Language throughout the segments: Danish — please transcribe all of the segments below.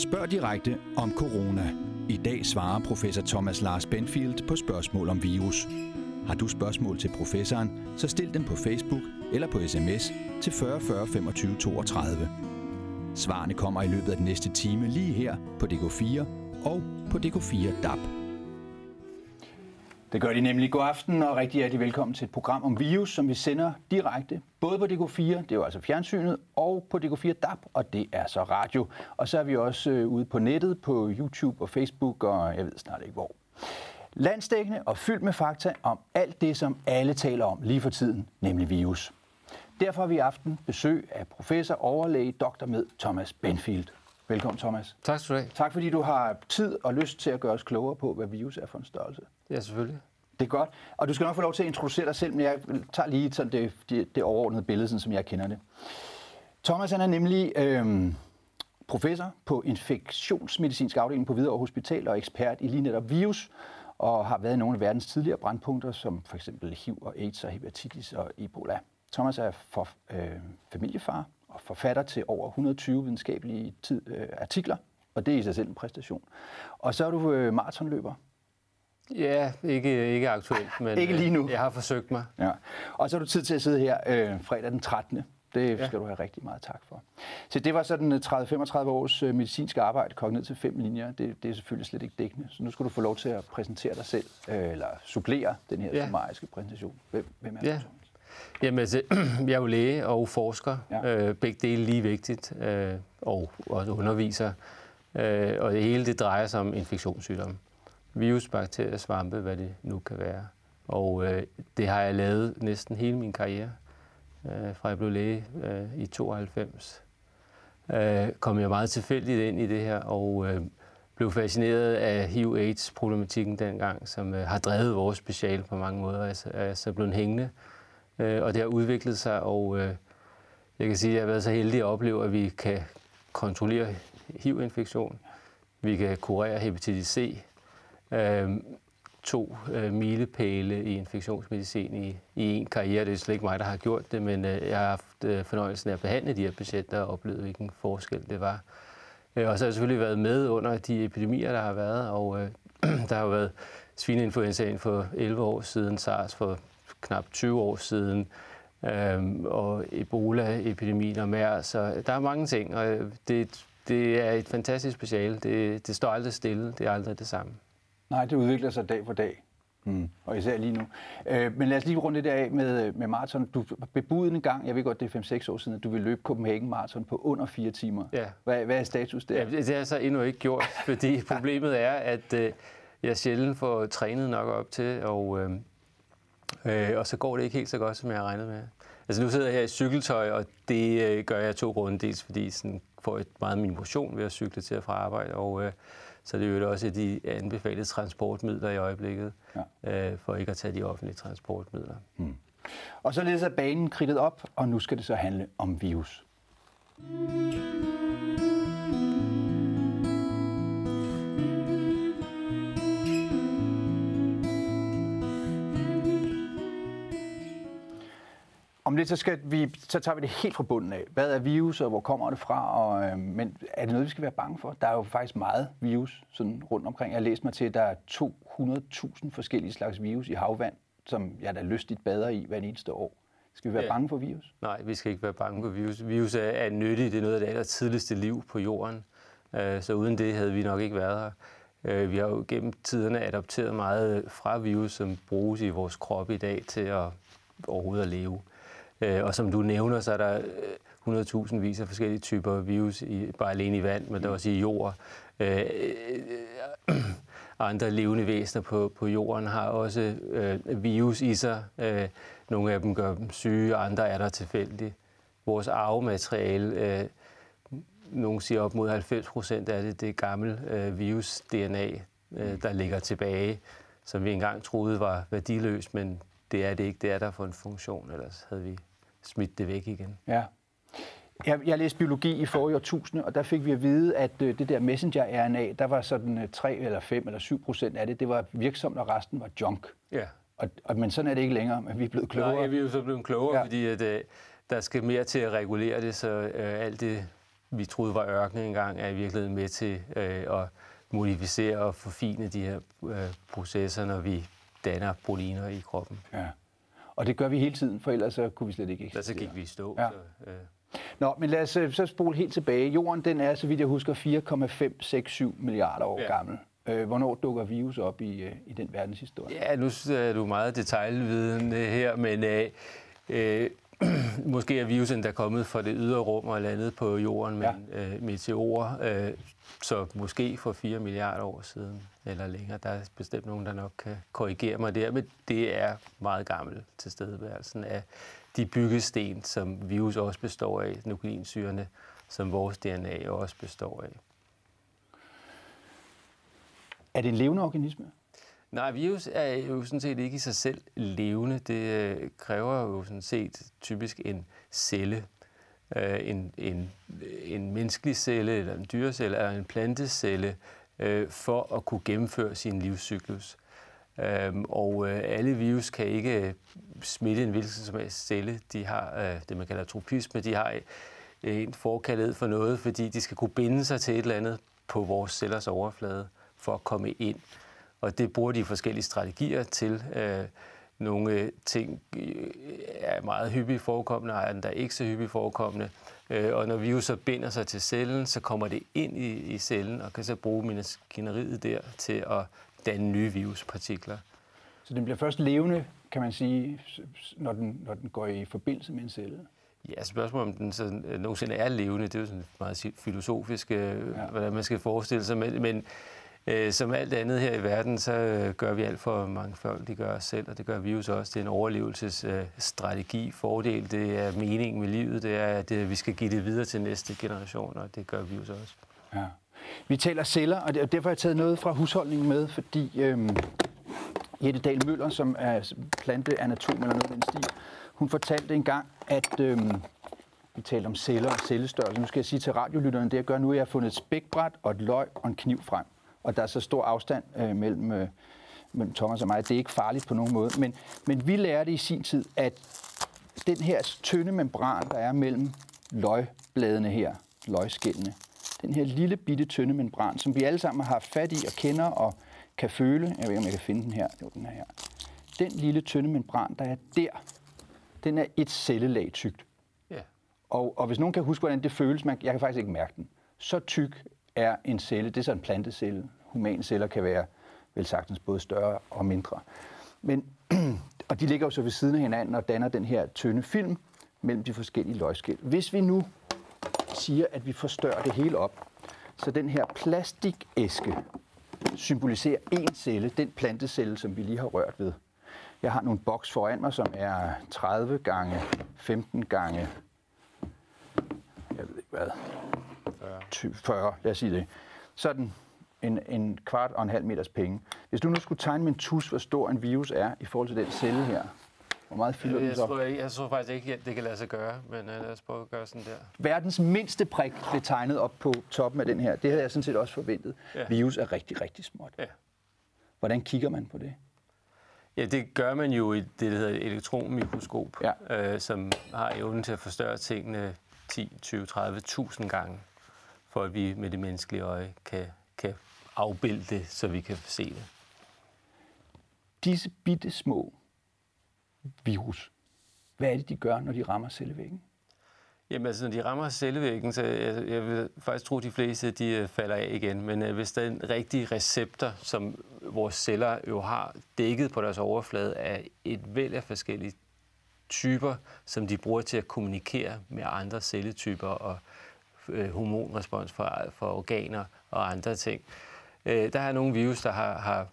Spørg direkte om corona. I dag svarer professor Thomas Lars Benfield på spørgsmål om virus. Har du spørgsmål til professoren, så stil dem på Facebook eller på sms til 40 40 25 32. Svarene kommer i løbet af den næste time lige her på DK4 og på DK4 DAB. Det gør de nemlig. God aften og rigtig hjertelig velkommen til et program om virus, som vi sender direkte både på DK4, det er jo altså fjernsynet, og på DK4 DAB, og det er så radio. Og så er vi også øh, ude på nettet, på YouTube og Facebook, og jeg ved snart ikke hvor. Landstækkende og fyldt med fakta om alt det, som alle taler om lige for tiden, nemlig virus. Derfor har vi i aften besøg af professor, overlæge, dr. med Thomas Benfield. Velkommen, Thomas. Tak skal du have. Tak fordi du har tid og lyst til at gøre os klogere på, hvad virus er for en størrelse. Ja, selvfølgelig. Det er godt. Og du skal nok få lov til at introducere dig selv, men jeg tager lige sådan det, det, det overordnede billede, sådan som jeg kender det. Thomas han er nemlig øhm, professor på infektionsmedicinsk afdeling på Hvidovre Hospital og ekspert i lige netop virus, og har været i nogle af verdens tidligere brandpunkter, som for eksempel HIV og AIDS og hepatitis og Ebola. Thomas er for, øh, familiefar og forfatter til over 120 videnskabelige tid, øh, artikler, og det er i sig selv en præstation. Og så er du øh, maratonløber. Ja, ikke, ikke aktuelt, men ikke lige nu. Øh, jeg har forsøgt mig. Ja. Og så har du tid til at sidde her øh, fredag den 13. Det skal ja. du have rigtig meget tak for. Så det var sådan 30-35 års øh, medicinsk arbejde, kogt ned til fem linjer. Det, det er selvfølgelig slet ikke dækkende. Så nu skal du få lov til at præsentere dig selv, øh, eller supplere den her ja. summariske præsentation. Hvem, hvem er ja. du? Jamen, altså, jeg er jo læge og forsker. Ja. Øh, begge dele lige vigtigt. Øh, og også underviser. Øh, og det hele det drejer sig om infektionssygdomme. Virus, bakterier, svampe, hvad det nu kan være. Og øh, det har jeg lavet næsten hele min karriere. Øh, fra jeg blev læge øh, i 92. Øh, kom jeg meget tilfældigt ind i det her, og øh, blev fascineret af HIV-AIDS-problematikken dengang, som øh, har drevet vores speciale på mange måder. Jeg er så blevet hængende øh, og det har udviklet sig, og øh, jeg kan sige, at jeg har været så heldig at opleve, at vi kan kontrollere HIV-infektion, vi kan kurere hepatitis C, øh, to øh, milepæle i infektionsmedicin i, i en karriere. Det er slet ikke mig, der har gjort det, men øh, jeg har haft øh, fornøjelsen af at behandle de her patienter og oplevet, hvilken forskel det var. Øh, og så har jeg selvfølgelig været med under de epidemier, der har været, og øh, der har været svineinfluenzaen for 11 år siden, SARS for knap 20 år siden, øhm, og Ebola-epidemien og mere. Så der er mange ting, og det, det er et fantastisk speciale. Det, det står aldrig stille. Det er aldrig det samme. Nej, det udvikler sig dag for dag. Mm. Og især lige nu. Øh, men lad os lige runde det af med, med maraton. Du bebudede en gang, jeg ved godt, det er 5-6 år siden, at du vil løbe Copenhagen Marathon på under 4 timer. Ja. Hvad, hvad er status der? Ja, det har jeg så endnu ikke gjort, fordi problemet er, at øh, jeg sjældent får trænet nok op til, og øh, Øh, og så går det ikke helt så godt, som jeg har regnet med. Altså nu sidder jeg her i cykeltøj, og det øh, gør jeg to grunde. Dels fordi jeg får et meget min motion ved at cykle til og fra arbejde, og øh, så det er jo også de anbefalede transportmidler i øjeblikket, ja. øh, for ikke at tage de offentlige transportmidler. Hmm. Og så er banen kridtet op, og nu skal det så handle om virus. Om lidt, så, skal vi, så tager vi det helt fra bunden af. Hvad er virus, og hvor kommer det fra? Og, øh, men er det noget, vi skal være bange for? Der er jo faktisk meget virus sådan rundt omkring. Jeg har læst mig til, at der er 200.000 forskellige slags virus i havvand, som jeg da lystigt bader i hver eneste år. Skal vi være ja. bange for virus? Nej, vi skal ikke være bange for virus. Virus er, er nyttigt. Det er noget af det aller tidligste liv på jorden. Øh, så uden det havde vi nok ikke været her. Øh, vi har jo gennem tiderne adopteret meget fra virus, som bruges i vores krop i dag til at overhovedet at leve. Øh, og som du nævner, så er der øh, 100.000 vis af forskellige typer virus, i, bare alene i vand, men der er også i jord. Øh, øh, øh, andre levende væsener på, på jorden har også øh, virus i sig. Øh, nogle af dem gør dem syge, andre er der tilfældigt. Vores arvemateriale, øh, nogle siger op mod 90 procent af det, det er gammel øh, virus-DNA, øh, der ligger tilbage, som vi engang troede var værdiløst, men det er det ikke. Det er der for en funktion, ellers havde vi smidt det væk igen. Ja. Jeg, jeg læste biologi i forrige årtusinde, og der fik vi at vide, at øh, det der messenger-RNA, der var sådan 3 øh, eller 5 eller 7 procent af det, det var virksomt, og resten var junk. Ja. Og, og, men sådan er det ikke længere, men vi er blevet klogere. Nej, vi er jo så blevet klogere, ja. fordi at, uh, der skal mere til at regulere det, så uh, alt det vi troede var ørken engang, er i virkeligheden med til øh, at modificere og forfine de her øh, processer, når vi danner proteiner i kroppen. Ja. Og det gør vi hele tiden, for ellers så kunne vi slet ikke eksistere. Så gik vi i stå. Ja. Så, øh. Nå, men lad os øh, så spole helt tilbage. Jorden, den er, så vidt jeg husker, 4,567 milliarder år ja. gammel. Øh, hvornår dukker virus op i, øh, i den verdenshistorie? Ja, nu er du meget detaljviden her, men øh, øh, måske er virusen der kommet fra det ydre rum og landet på jorden med ja. øh, meteorer, øh, så måske for 4 milliarder år siden eller længere. Der er bestemt nogen, der nok kan korrigere mig der, men det er meget gammel tilstedeværelsen af de byggesten, som virus også består af, nukleinsyrene, som vores DNA også består af. Er det en levende organisme? Nej, virus er jo sådan set ikke i sig selv levende. Det øh, kræver jo sådan set typisk en celle. Øh, en, en, en menneskelig celle, eller en dyrecelle, eller en plantecelle, øh, for at kunne gennemføre sin livscyklus. Øhm, og alle virus kan ikke smitte en hvilken som helst celle. De har det, man kalder tropisme. De har en forkærlighed for noget, fordi de skal kunne binde sig til et eller andet på vores cellers overflade for at komme ind. Og det bruger de forskellige strategier til. Øh, nogle ting øh, er meget hyppigt forekommende, og andre er ikke så hyppigt forekommende. Øh, og når virus så binder sig til cellen, så kommer det ind i, i cellen og kan så bruge maskineriet der til at danne nye viruspartikler. Så den bliver først levende, kan man sige, når den, når den går i forbindelse med en celle? Ja, spørgsmålet om den så nogensinde er levende, det er jo sådan meget filosofisk, ja. hvordan man skal forestille sig. Men, men Øh, som alt andet her i verden, så øh, gør vi alt for mange folk, de gør os selv, og det gør virus også. Det er en overlevelsesstrategi, øh, fordel. Det er meningen med livet, det er, at øh, vi skal give det videre til næste generation, og det gør virus også. Ja. Vi taler celler, og derfor har jeg taget noget fra husholdningen med, fordi øhm, Jette Dahl Møller, som er planteanatom eller noget den stil, hun fortalte engang, at øhm, vi talte om celler og cellestørrelse. Nu skal jeg sige til radiolytterne, det jeg gør nu, er, at jeg har fundet et spækbræt og et løg og en kniv frem og der er så stor afstand øh, mellem, øh, mellem Thomas og mig. Det er ikke farligt på nogen måde. Men, men vi lærte i sin tid, at den her tynde membran, der er mellem løgbladene her, løgskældene, den her lille bitte tynde membran, som vi alle sammen har fat i og kender og kan føle, jeg ved ikke, om jeg kan finde den her, jo, den er her. Den lille tynde membran, der er der, den er et cellelag tykt. Yeah. Og, og hvis nogen kan huske, hvordan det føles, man, jeg kan faktisk ikke mærke den. Så tyk er en celle, det er så en plantecelle. Humane celler kan være vel sagtens både større og mindre. Men, og de ligger jo så ved siden af hinanden og danner den her tynde film mellem de forskellige løgskæl. Hvis vi nu siger, at vi forstørrer det hele op, så den her plastikæske symboliserer en celle, den plantecelle, som vi lige har rørt ved. Jeg har nogle boks foran mig, som er 30 gange 15 gange, jeg ved ikke hvad, 40. 40, lad os sige det. Sådan en, en kvart og en halv meters penge. Hvis du nu skulle tegne med en tus, hvor stor en virus er i forhold til den celle her, hvor meget fylder jeg, den så? Tror, jeg, jeg tror faktisk ikke, at det kan lade sig gøre, men uh, lad os prøve at gøre sådan der. Verdens mindste prik blev tegnet op på toppen af den her. Det havde jeg sådan set også forventet. Ja. Virus er rigtig, rigtig småt. Ja. Hvordan kigger man på det? Ja, det gør man jo i det, der hedder et elektronmikroskop, ja. øh, som har evnen til at forstørre tingene 10, 20, 30.000 gange for at vi med det menneskelige øje kan, kan afbilde det, så vi kan se det. Disse bitte små virus, hvad er det, de gør, når de rammer cellevæggen? Jamen altså, når de rammer cellevæggen, så jeg, jeg vil faktisk tro, at de fleste de øh, falder af igen. Men uh, hvis der er en rigtig receptor, som vores celler jo har dækket på deres overflade af et væld af forskellige typer, som de bruger til at kommunikere med andre celletyper og øh, hormonrespons for, for organer og andre ting. Øh, der er nogle virus, der har, har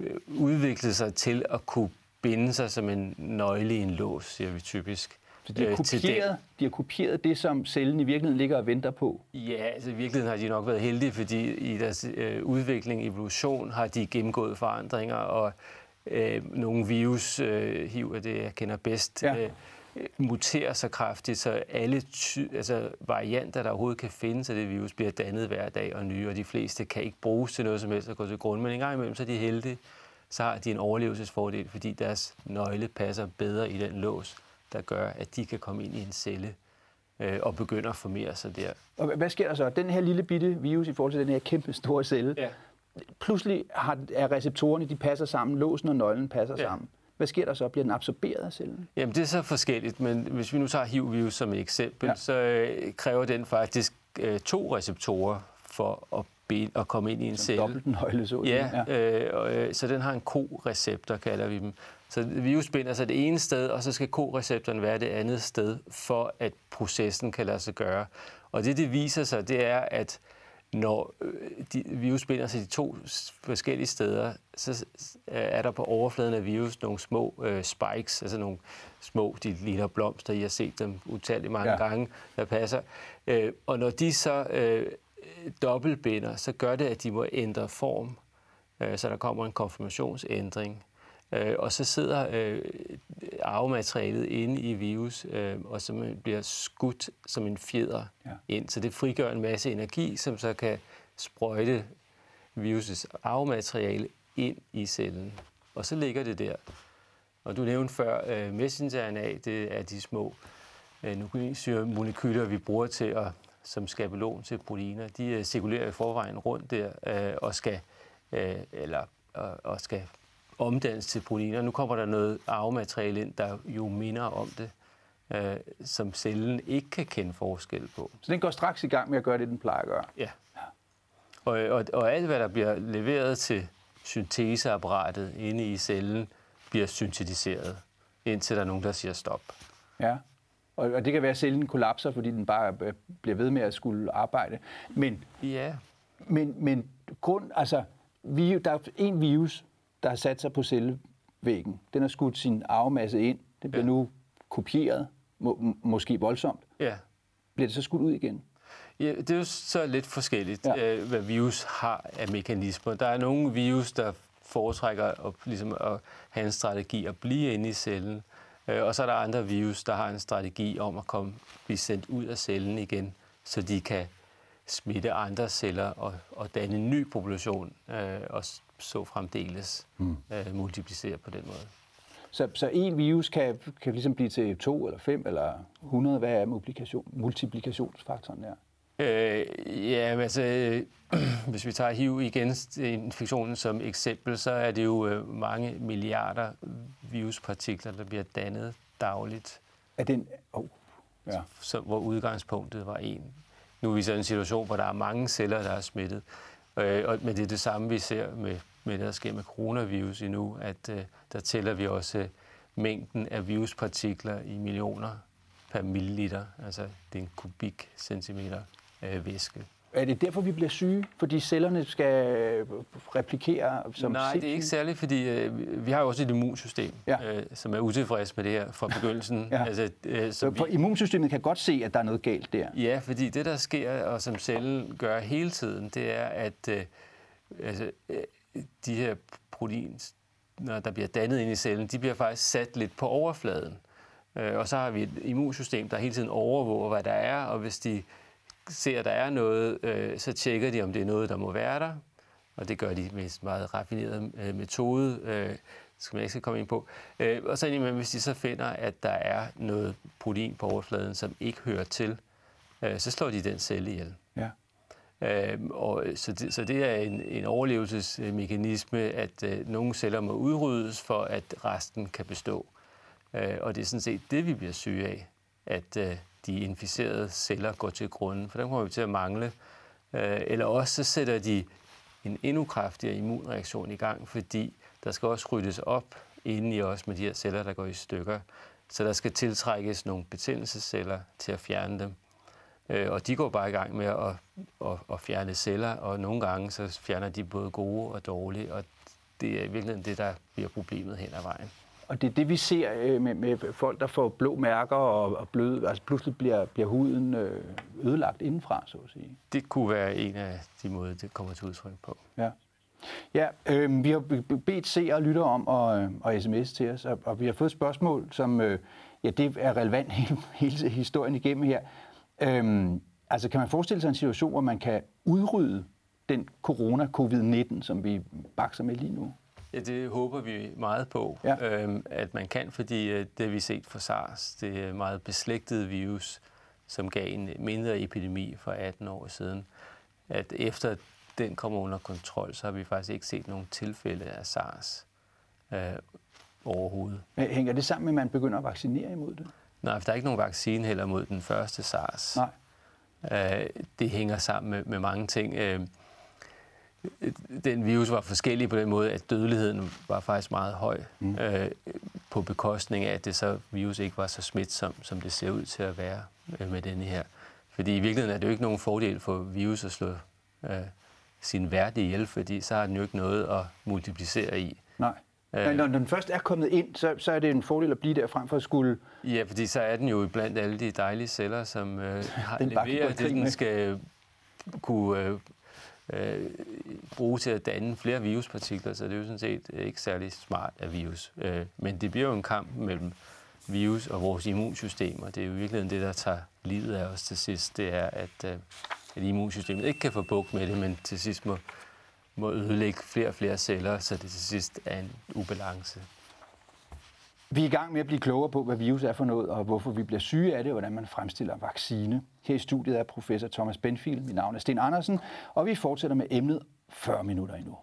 øh, udviklet sig til at kunne binde sig som en nøgle i en lås, siger vi typisk. Så de har, øh, kopieret, de har kopieret det, som cellen i virkeligheden ligger og venter på? Ja, altså i virkeligheden har de nok været heldige, fordi i deres øh, udvikling, evolution, har de gennemgået forandringer, og øh, nogle virus, øh, HIV er det, jeg kender bedst, ja. øh, muterer så kraftigt, så alle ty- altså, varianter, der overhovedet kan findes af det virus, bliver dannet hver dag og nye, og de fleste kan ikke bruges til noget som helst at gå til grund. Men en gang imellem, så er de heldige, så har de en overlevelsesfordel, fordi deres nøgle passer bedre i den lås, der gør, at de kan komme ind i en celle øh, og begynder at formere sig der. Og hvad sker der så? Den her lille bitte virus i forhold til den her kæmpe store celle, Ja. pludselig har, er receptorerne, de passer sammen, låsen og nøglen passer Ja. sammen. Hvad sker der så? Bliver den absorberet af cellen? Jamen, det er så forskelligt, men hvis vi nu tager HIV-virus som et eksempel, Ja. ja. så øh, kræver den faktisk øh, to receptorer for at, at komme ind i en celle. Dobbelt nøgle, så sige. Ja, øh, og, øh, så den har en ko-receptor, kalder vi dem. Så virus binder sig det ene sted, og så skal ko-receptoren være det andet sted, for at processen kan lade sig gøre. Og det, det viser sig, det er, at når øh, de, virus binder sig de to forskellige steder, så er der på overfladen af virus nogle små øh, spikes, altså nogle små, de ligner blomster, I har set dem utallige mange Ja. ja. gange, der passer. Øh, og når de så øh, dobbeltbinder, så gør det, at de må ændre form, øh, så der kommer en konfirmationsændring. Øh, og så sidder øh, arvematerialet inde i virus, øh, og så bliver skudt som en fjeder Ja. ind. Så det frigør en masse energi, som så kan sprøjte virusets arvemateriale ind i cellen. Og så ligger det der. Og du nævnte før, øh, messenger-RNA, det er de små øh, nukleinsyremolekyler, vi bruger til at, som skabelon til proteiner. De øh, cirkulerer i forvejen rundt der øh, og skal, øh, eller, og, og skal omdannes til proteiner. Nu kommer der noget arvemateriale ind, der jo minder om det, øh, som cellen ikke kan kende forskel på. Så den går straks i gang med at gøre det, den plejer at gøre. Ja. Og, og, og alt, hvad der bliver leveret til synteseapparatet inde i cellen, bliver syntetiseret, indtil der er nogen, der siger stop. Ja. Og, og det kan være, at cellen kollapser, fordi den bare øh, bliver ved med at skulle arbejde. Men, Ja, men, men grund, altså, vi, der er en virus, der har sat sig på cellevæggen. Den har skudt sin arvemasse ind. Den bliver ja. Nu kopieret, må, måske voldsomt. ja. Bliver det så skudt ud igen? Ja, det er jo så lidt forskelligt, Ja. ja. hvad virus har af mekanismer. Der er nogle virus, der foretrækker at, ligesom at have en strategi at blive inde i cellen, øh, og så er der andre virus, der har en strategi om at komme, blive sendt ud af cellen igen, så de kan smitte andre celler og, og danne en ny population, øh, og så fremdeles mm. øh, multiplicere på den måde. Så, så en virus kan, kan ligesom blive til to eller fem eller 100. Hvad er multiplikation, multiplikationsfaktoren der? Øh, ja, altså, øh, hvis vi tager HIV igen, infektionen som eksempel, så er det jo øh, mange milliarder viruspartikler, der bliver dannet dagligt, Er den... Oh, ja. så, hvor udgangspunktet var en. Nu er vi så i en situation, hvor der er mange celler, der er smittet. Øh, og, men det er det samme, vi ser med, med det, der sker med coronavirus endnu, at øh, der tæller vi også øh, mængden af viruspartikler i millioner per milliliter. Altså, det er en kubikcentimeter øh, væske. Er det derfor, vi bliver syge? Fordi cellerne skal øh, replikere som Nej, det er ikke særligt, fordi øh, vi- har jo også et immunsystem, Ja. øh, som er utilfreds med det her fra begyndelsen. Ja. altså, øh, Så som for vi, immunsystemet kan godt se, at der er noget galt der. ja, fordi det, der sker, og som cellen gør hele tiden, det er, at øh, altså, øh, de her proteins, når der bliver dannet ind i cellen, de bliver faktisk sat lidt på overfladen. Øh, og så har vi et immunsystem, der hele tiden overvåger, hvad der er, og hvis de ser, at der er noget, øh, så tjekker de, om det er noget, der må være der. Og det gør de med en meget raffineret øh, metode, øh, skal man ikke skal komme ind på. Øh, og så indimellem, hvis de så finder, at der er noget protein på overfladen, som ikke hører til, øh, så slår de den celle ihjel. Ja. Øh, og, så, det, så det er en, en overlevelsesmekanisme, at øh, nogle celler må udryddes, for at resten kan bestå. Øh, og det er sådan set det, vi bliver syge af, at øh, de inficerede celler går til grunden, for dem kommer vi til at mangle. Øh, eller også så sætter de en endnu kraftigere immunreaktion i gang, fordi der skal også ryddes op inde i os med de her celler, der går i stykker. Så der skal tiltrækkes nogle betændelsesceller til at fjerne dem. Øh, og de går bare i gang med at, at, at fjerne celler, og nogle gange så fjerner de både gode og dårlige, og det er i virkeligheden det, der bliver problemet hen ad vejen. Og det er det, vi ser øh, med, med folk, der får blå mærker og, og bløde. Altså pludselig bliver, bliver huden øh, ødelagt indenfra, så at sige. Det kunne være en af de måder, det kommer til udtryk på. Ja. Ja, øh, vi har be- bedt seere og lytter om øh, at sms til os, og, og vi har fået et spørgsmål, som øh, ja, det er relevant hele, hele historien igennem her. Øhm, altså kan man forestille sig en situation, hvor man kan udrydde den corona, covid-19, som vi bakser med lige nu? Ja, det håber vi meget på, Ja. øhm, at man kan, fordi øh, det har vi set for SARS, det er meget beslægtede virus, som gav en mindre epidemi for 18 år siden, at efter den kommer under kontrol, så har vi faktisk ikke set nogen tilfælde af SARS øh, overhovedet. Men hænger det sammen med, at man begynder at vaccinere imod det? Nej, for der er ikke nogen vaccine heller mod den første SARS. Nej. Øh, det hænger sammen med, med mange ting. Øh, den virus var forskellig på den måde, at dødeligheden var faktisk meget høj, mm. øh, på bekostning af, at det så virus ikke var så smitsom, som det ser ud til at være øh, med denne her. Fordi i virkeligheden er det jo ikke nogen fordel for virus at slå øh, sin vært ihjel, fordi så har den jo ikke noget at multiplicere i. Nej. Øh. Men når den først er kommet ind, så, så er det en fordel at blive der frem for at skulle... Ja, fordi så er den jo blandt alle de dejlige celler, som øh, har leveret det, den skal kunne øh, øh, bruge til at danne flere viruspartikler, så det er jo sådan set øh, ikke særlig smart af virus. Øh, men det bliver jo en kamp mellem virus og vores immunsystem, og det er jo i virkeligheden det, der tager livet af os til sidst, det er, at, øh, at immunsystemet ikke kan få bugt med det, men til sidst må, må ødelægge flere og flere celler, så det til sidst er en ubalance. Vi er i gang med at blive klogere på, hvad virus er for noget, og hvorfor vi bliver syge af det, og hvordan man fremstiller vaccine. Her i studiet er professor Thomas Benfield. Mit navn er Sten Andersen, og vi fortsætter med emnet 40 minutter endnu.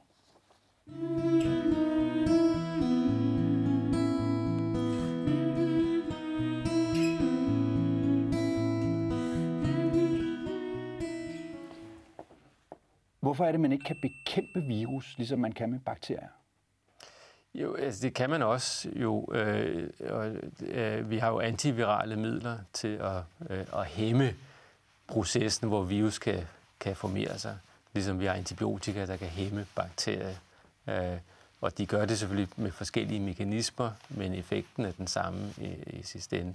Hvorfor er det, man ikke kan bekæmpe virus, ligesom man kan med bakterier? Jo, altså det kan man også jo. Øh, og, øh, vi har jo antivirale midler til at, øh, at hæmme processen, hvor virus kan, kan formere sig. Ligesom vi har antibiotika, der kan hæmme bakterier. Øh, og de gør det selvfølgelig med forskellige mekanismer, men effekten er den samme i, i sidste ende.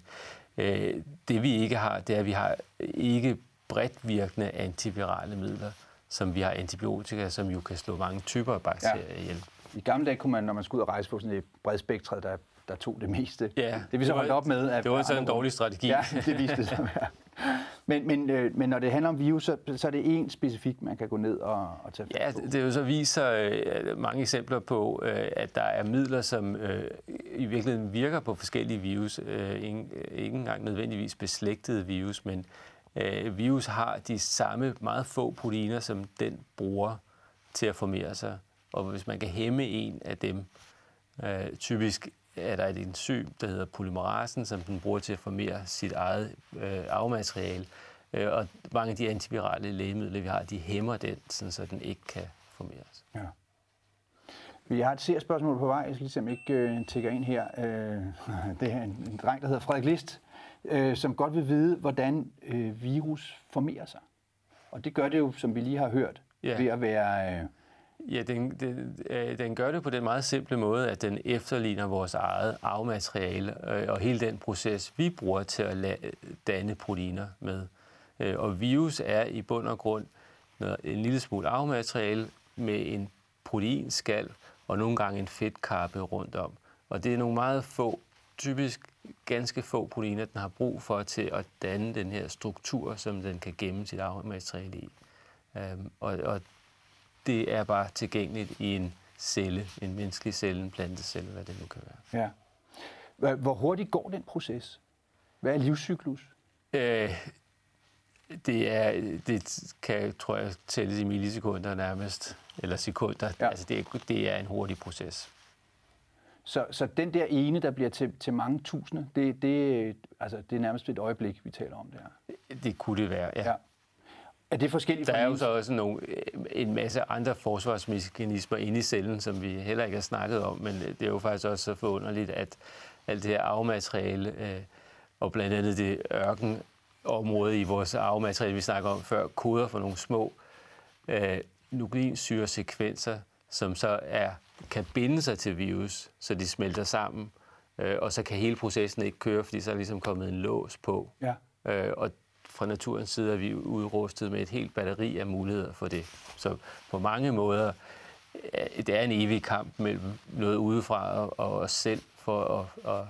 Øh, det vi ikke har, det er, at vi har ikke bredt virkende antivirale midler, som vi har antibiotika, som jo kan slå mange typer af bakterier ja. ihjel. I gamle dage kunne man, når man skulle ud og rejse på sådan et bredspektret, der, der tog det meste. Ja, det vi så holdt op med. At, det var sådan en dårlig strategi. Ja, det viste det sig ja. Men, men, øh, men når det handler om virus, så, så er det en specifik, man kan gå ned og, og tage Ja, det, det jo så viser øh, mange eksempler på, øh, at der er midler, som øh, i virkeligheden virker på forskellige virus. Øh, ikke, ikke engang nødvendigvis beslægtede virus, men øh, virus har de samme meget få proteiner, som den bruger til at formere sig. Og hvis man kan hæmme en af dem, øh, typisk er der et enzym, der hedder polymerasen, som den bruger til at formere sit eget øh, arvemateriale. Øh, og mange af de antivirale lægemidler, vi har, de hæmmer den, sådan, så den ikke kan formeres. Ja. Vi har et ser-spørgsmål på vej. Jeg skal ligesom ikke øh, tække ind her. Øh, det er en, en dreng, der hedder Frederik List, øh, som godt vil vide, hvordan øh, virus formerer sig. Og det gør det jo, som vi lige har hørt, ja. ved at være... Øh, Ja, den, den, øh, den gør det på den meget simple måde, at den efterligner vores eget arvemateriale øh, og hele den proces, vi bruger til at danne proteiner med. Øh, og virus er i bund og grund en lille smule arvemateriale med en proteinskal og nogle gange en fedtkappe rundt om. Og det er nogle meget få, typisk ganske få proteiner, den har brug for til at danne den her struktur, som den kan gemme sit arvemateriale i. Øhm, og, og det er bare tilgængeligt i en celle, en menneskelig celle, en plantecelle, hvad det nu kan være. Ja. Hvor hurtigt går den proces? Hvad er livscyklus? Øh, det, er, det kan, tror jeg, tælles i millisekunder nærmest, eller sekunder. Ja. Altså, det, er, det er en hurtig proces. Så, så den der ene, der bliver til, til mange tusinde, det, det, altså, det er nærmest et øjeblik, vi taler om det her? Det kunne det være, ja. ja. Er det forskelligt? Der er jo så også nogle, en masse andre forsvarsmekanismer inde i cellen, som vi heller ikke har snakket om, men det er jo faktisk også så forunderligt, at alt det her arvemateriale, øh, og blandt andet det ørkenområde i vores arvemateriale, vi snakker om før, koder for nogle små øh, nukleinsyresekvenser, som så er, kan binde sig til virus, så de smelter sammen, øh, og så kan hele processen ikke køre, fordi så er ligesom kommet en lås på. Ja. Øh, og fra naturens side er vi udrustet med et helt batteri af muligheder for det. Så på mange måder, det er en evig kamp mellem noget udefra og os selv for at, at,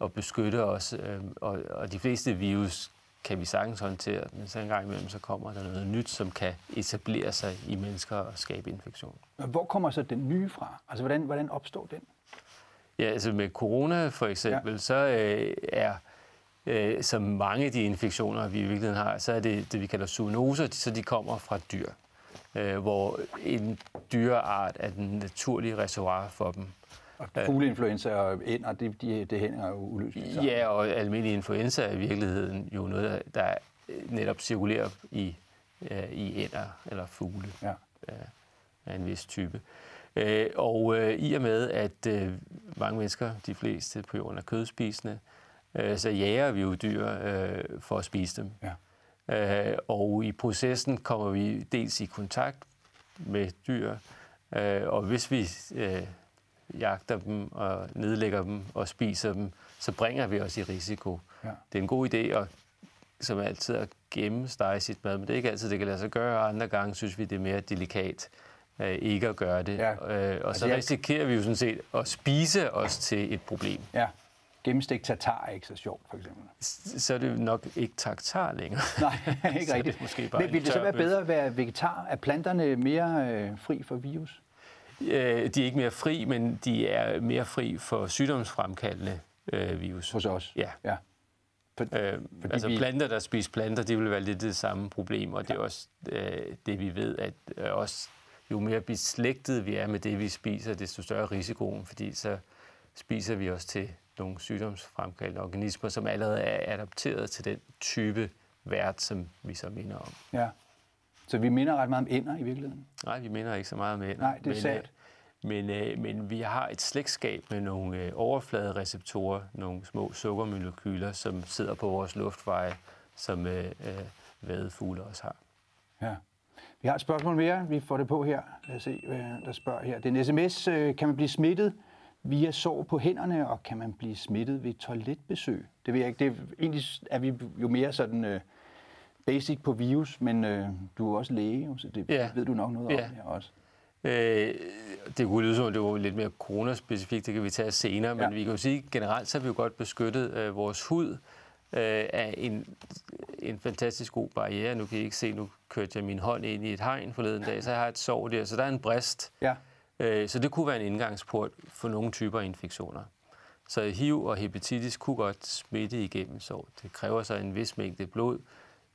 at beskytte os. Øhm, og, og de fleste virus kan vi sagtens håndtere, men så en gang imellem så kommer der noget nyt, som kan etablere sig i mennesker og skabe infektion. Hvor kommer så den nye fra? Altså, hvordan, hvordan opstår den? Ja, altså med corona for eksempel, ja. så øh, er øh, som mange af de infektioner, vi i virkeligheden har, så er det det, vi kalder zoonoser, så de kommer fra dyr, øh, hvor en dyreart er den naturlige reservoir for dem. Og fugleinfluenza og ænder, det, de, det hænger jo uløseligt sammen. Ja, og almindelig influenza er i virkeligheden jo noget, der netop cirkulerer i, øh, i ænder eller fugle ja. af en vis type. Øh, og øh, i og med, at øh, mange mennesker, de fleste på jorden er kødspisende, øh, så jager vi jo dyr øh, for at spise dem. Ja. Øh, og i processen kommer vi dels i kontakt med dyr, øh, og hvis vi øh, jagter dem og nedlægger dem og spiser dem, så bringer vi os i risiko. Ja. Det er en god idé at, som altid at gemme stege sit mad, men det er ikke altid, det kan lade sig gøre. Andre gange synes vi, det er mere delikat øh, ikke at gøre det. Ja. Øh, og så risikerer vi jo sådan set at spise os til et problem. Ja. Gennemstik tartar er ikke så sjovt, for eksempel. Så er det nok ikke tartar længere. Nej, ikke rigtigt. det måske bare Men vil det så være bedre at være vegetar? Er planterne mere øh, fri for virus? Øh, de er ikke mere fri, men de er mere fri for sygdomsfremkaldende øh, virus. Hos os? Ja. ja. For, øh, altså vi... planter, der spiser planter, det vil være lidt det samme problem, og det er også øh, det, vi ved, at øh, også jo mere beslægtet vi er med det, vi spiser, desto større risikoen, fordi så spiser vi os til nogle sygdomsfremkaldende organismer, som allerede er adapteret til den type vært, som vi så minder om. Ja. Så vi minder ret meget om ender i virkeligheden? Nej, vi minder ikke så meget om ender. Nej, det er sandt. Men, øh, men vi har et slægtskab med nogle øh, overfladereceptorer, nogle små sukkermolekyler, som sidder på vores luftveje, som øh, øh, vadefugle også har. Ja. Vi har et spørgsmål mere. Vi får det på her. Lad os se, der spørger her. Det er en sms. Øh, kan man blive smittet via sår på hænderne, og kan man blive smittet ved toiletbesøg? Det ved jeg ikke. Det er, egentlig er vi jo mere sådan uh, basic på virus, men uh, du er også læge, så det ja. ved du nok noget ja. om her også. Øh, det kunne lyde som, det var lidt mere coronaspecifikt, det kan vi tage senere, ja. men vi kan jo sige, at generelt så har vi jo godt beskyttet øh, vores hud øh, af en, en fantastisk god barriere. Nu kan I ikke se, nu kørte jeg min hånd ind i et hegn forleden dag, så jeg har et sår der, så der er en brist. Ja. Øh, så det kunne være en indgangsport for nogle typer infektioner. Så HIV og hepatitis kunne godt smitte igennem sår. Det kræver så en vis mængde blod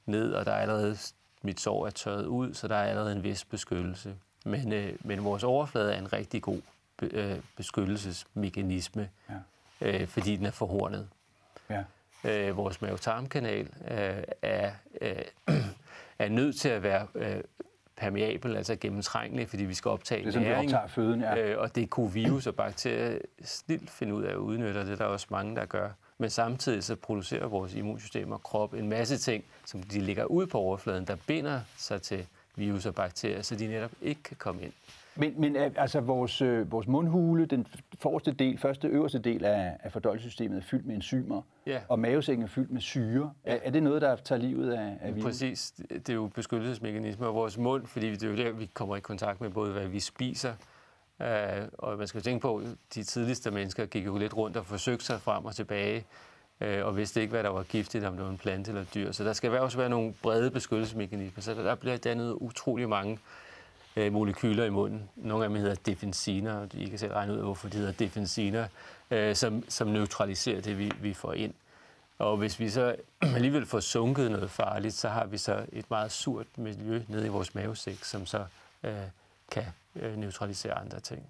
ned, og der er allerede, mit sår er tørret ud, så der er allerede en vis beskyttelse. Men, øh, men vores overflade er en rigtig god be, øh, beskyttelsesmekanisme, ja. øh, fordi den er forhornet. Ja. Øh, vores mavetarmkanal øh, er, øh, er nødt til at være øh, permeabel, altså gennemtrængelig, fordi vi skal optage det er næring. Det føden, ja. øh, og det kunne virus og bakterier snilt finde ud af at udnytte, og det er der også mange, der gør. Men samtidig så producerer vores immunsystem og krop en masse ting, som de ligger ud på overfladen, der binder sig til virus og bakterier, så de netop ikke kan komme ind. Men, men altså vores, øh, vores mundhule, den forreste del, første øverste del af, af fordøjelsessystemet er fyldt med enzymer, ja. og mavesækken er fyldt med syre. Ja. Er, er det noget, der tager livet af, af virus? Præcis. Det er jo beskyttelsesmekanismer af vores mund, fordi det er jo der, vi kommer i kontakt med både, hvad vi spiser, Uh, og man skal tænke på, de tidligste mennesker gik jo lidt rundt og forsøgte sig frem og tilbage, uh, og vidste ikke, hvad der var giftigt, om det var en plante eller dyr. Så der skal også være nogle brede beskyttelsesmekanismer. Så der, der bliver dannet utrolig mange øh, molekyler i munden. Nogle af dem hedder defensiner, og I kan selv regne ud, hvorfor de hedder defensiner, øh, som, som neutraliserer det, vi, vi får ind. Og hvis vi så alligevel får sunket noget farligt, så har vi så et meget surt miljø nede i vores mavesæk, som så øh, kan øh, neutralisere andre ting.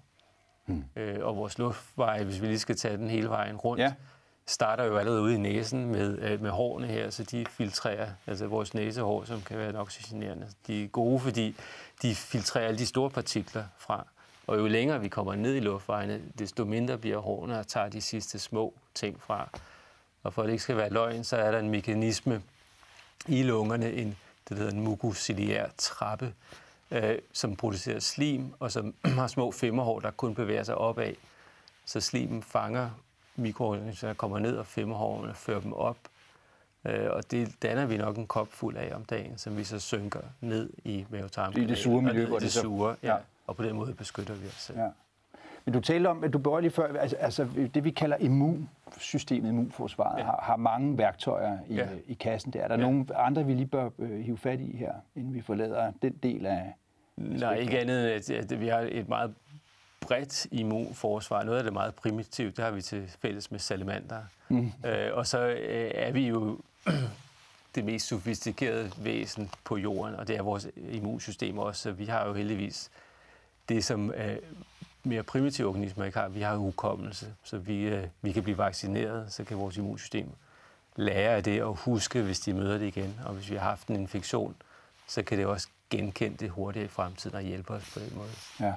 Hmm. Øh, og vores luftveje, hvis vi lige skal tage den hele vejen rundt, ja starter jo allerede ude i næsen med, øh, med hårene her, så de filtrerer, altså vores næsehår, som kan være oxygenerende. De er gode, fordi de filtrerer alle de store partikler fra. Og jo længere vi kommer ned i luftvejene, desto mindre bliver hårene og tager de sidste små ting fra. Og for at det ikke skal være løgn, så er der en mekanisme i lungerne, en, det hedder en mucociliær trappe, øh, som producerer slim, og som har små femmerhår, der kun bevæger sig opad. Så slimen fanger mikroorganismer, der kommer ned og femmerhårene fører dem op. Øh, og det danner vi nok en kop fuld af om dagen, som vi så synker ned i mavetarmen. Det er det sure miljø, hvor det, det sure, ja. ja. Og på den måde beskytter vi os selv. Ja. Men du talte om, at du berørte lige før, altså, altså det vi kalder immunsystemet, immunforsvaret, ja. har, har mange værktøjer i, ja. i kassen. Der. Er der ja. nogle andre, vi lige bør øh, hive fat i her, inden vi forlader den del af... Nej, ikke andet end, at, at vi har et meget bredt immunforsvar. Noget af det meget primitivt, det har vi til fælles med salamander. Mm. Øh, og så øh, er vi jo det mest sofistikerede væsen på jorden, og det er vores immunsystem også. Så vi har jo heldigvis det, som øh, mere primitive organismer ikke har. Vi har hukommelse, så vi, øh, vi kan blive vaccineret, så kan vores immunsystem lære af det og huske, hvis de møder det igen. Og hvis vi har haft en infektion, så kan det også genkende det hurtigere i fremtiden og hjælpe os på den måde. Ja.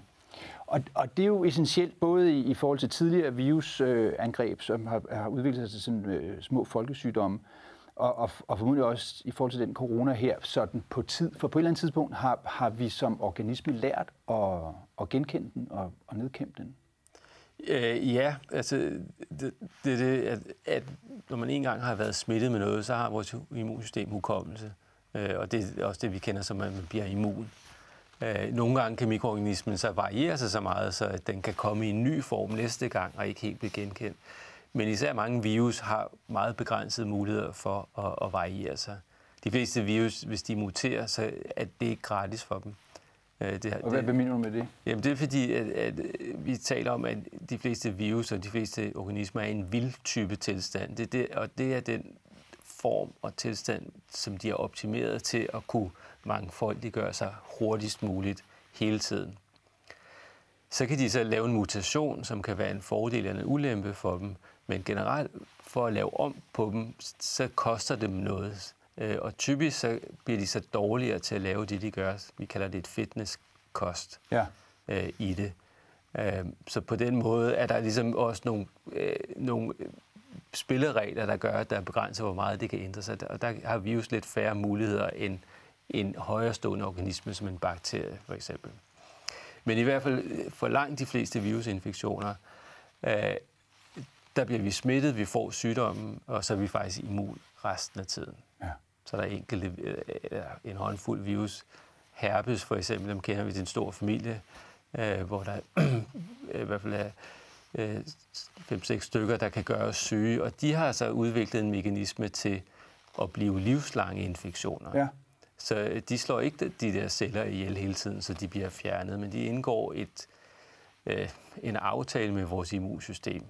Og, og det er jo essentielt både i, i forhold til tidligere virusangreb, øh, som har, har udviklet sig til sådan øh, små folkesygdomme, og, og, og formodentlig også i forhold til den corona her, sådan på tid, for på et eller andet tidspunkt har, har vi som organisme lært at, at genkende den og, og nedkæmpe den. Øh, ja, altså det, det, det at, at når man engang har været smittet med noget, så har vores immunsystem hukommelse. Øh, og det er også det, vi kender som, at man bliver immun. Øh, nogle gange kan mikroorganismen så variere sig så meget, så at den kan komme i en ny form næste gang og ikke helt blive genkendt. Men især mange virus har meget begrænsede muligheder for at, at variere sig. De fleste virus, hvis de muterer, så er det ikke gratis for dem. Øh, det, og hvad mener du med det? Jamen det er fordi, at, at vi taler om, at de fleste virus og de fleste organismer er en vild type tilstand. Det, det, og det er den form og tilstand, som de er optimeret til at kunne mangfoldiggøre sig hurtigst muligt hele tiden. Så kan de så lave en mutation, som kan være en fordel eller en ulempe for dem, men generelt for at lave om på dem, så koster dem noget. Øh, og typisk så bliver de så dårligere til at lave det, de gør. Vi kalder det et fitnesskost ja. øh, i det. Øh, så på den måde er der ligesom også nogle, øh, nogle spilleregler, der gør, at der begrænser, hvor meget det kan ændre sig. Og der har virus lidt færre muligheder end en højrestående organisme, som en bakterie for eksempel. Men i hvert fald for langt de fleste virusinfektioner, øh, der bliver vi smittet, vi får sygdommen, og så er vi faktisk immun resten af tiden. Ja. Så der er enkelte, øh, en håndfuld virus. Herpes for eksempel, dem kender vi til en stor familie, øh, hvor der i hvert fald er øh, 5-6 stykker, der kan gøre os syge, og de har så udviklet en mekanisme til at blive livslange infektioner. Ja. Så øh, de slår ikke de der celler ihjel hele tiden, så de bliver fjernet, men de indgår et, øh, en aftale med vores immunsystem.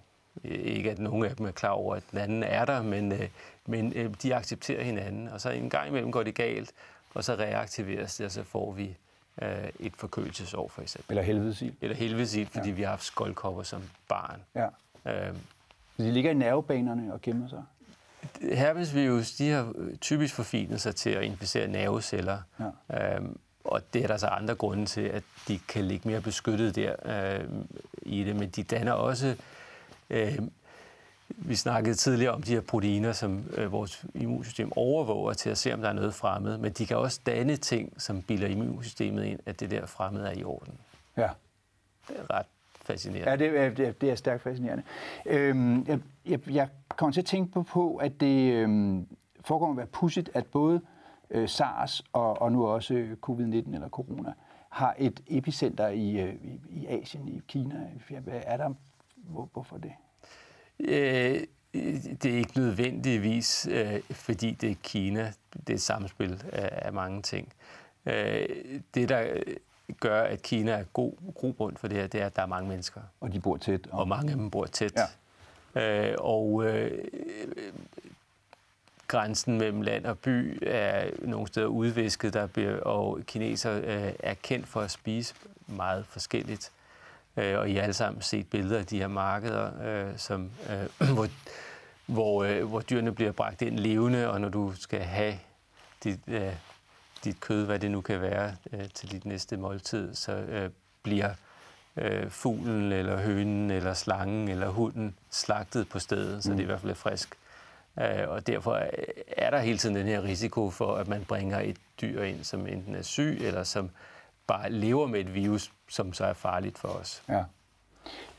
Ikke at nogen af dem er klar over, at den anden er der, men, øh, men øh, de accepterer hinanden, og så en gang imellem går det galt, og så reaktiveres det, og så får vi øh, et forkølelsesår for eksempel. Eller helvedesil. Eller helvedesil, fordi ja. vi har haft skoldkopper som barn. Ja. Øhm, de ligger i nervebanerne og gemmer sig? Herpesvirus, de har typisk forfinet sig til at inficere nerveceller. Ja. Øhm, og det er der så andre grunde til, at de kan ligge mere beskyttet der øh, i det, men de danner også Øh, vi snakkede tidligere om de her proteiner, som øh, vores immunsystem overvåger til at se, om der er noget fremmed. Men de kan også danne ting, som bilder immunsystemet ind, at det der fremmede er i orden. Ja. Det er ret fascinerende. Ja, det er, det er, stærkt fascinerende. Øhm, jeg, jeg, jeg kommer til at tænke på, på at det øhm, foregår at være pudsigt, at både øh, SARS og, og nu også covid-19 eller corona har et epicenter i, øh, i, i Asien, i Kina. Er der hvor, hvorfor det? Øh, det er ikke nødvendigvis, øh, fordi det er Kina. Det er et samspil af, af mange ting. Øh, det, der gør, at Kina er god grobund for det her, det er, at der er mange mennesker. Og de bor tæt. Og, og mange af dem bor tæt. Ja. Øh, og øh, grænsen mellem land og by er nogle steder udvisket, der bliver, og kineser øh, er kendt for at spise meget forskelligt. Øh, og I har alle sammen set billeder af de her markeder, øh, som, øh, hvor, hvor, øh, hvor dyrene bliver bragt ind levende, og når du skal have dit, øh, dit kød, hvad det nu kan være, øh, til dit næste måltid, så øh, bliver øh, fuglen, eller hønen, eller slangen, eller hunden slagtet på stedet, så mm. det er i hvert fald frisk. Øh, og derfor er der hele tiden den her risiko for, at man bringer et dyr ind, som enten er syg, eller som bare lever med et virus, som så er farligt for os. Ja.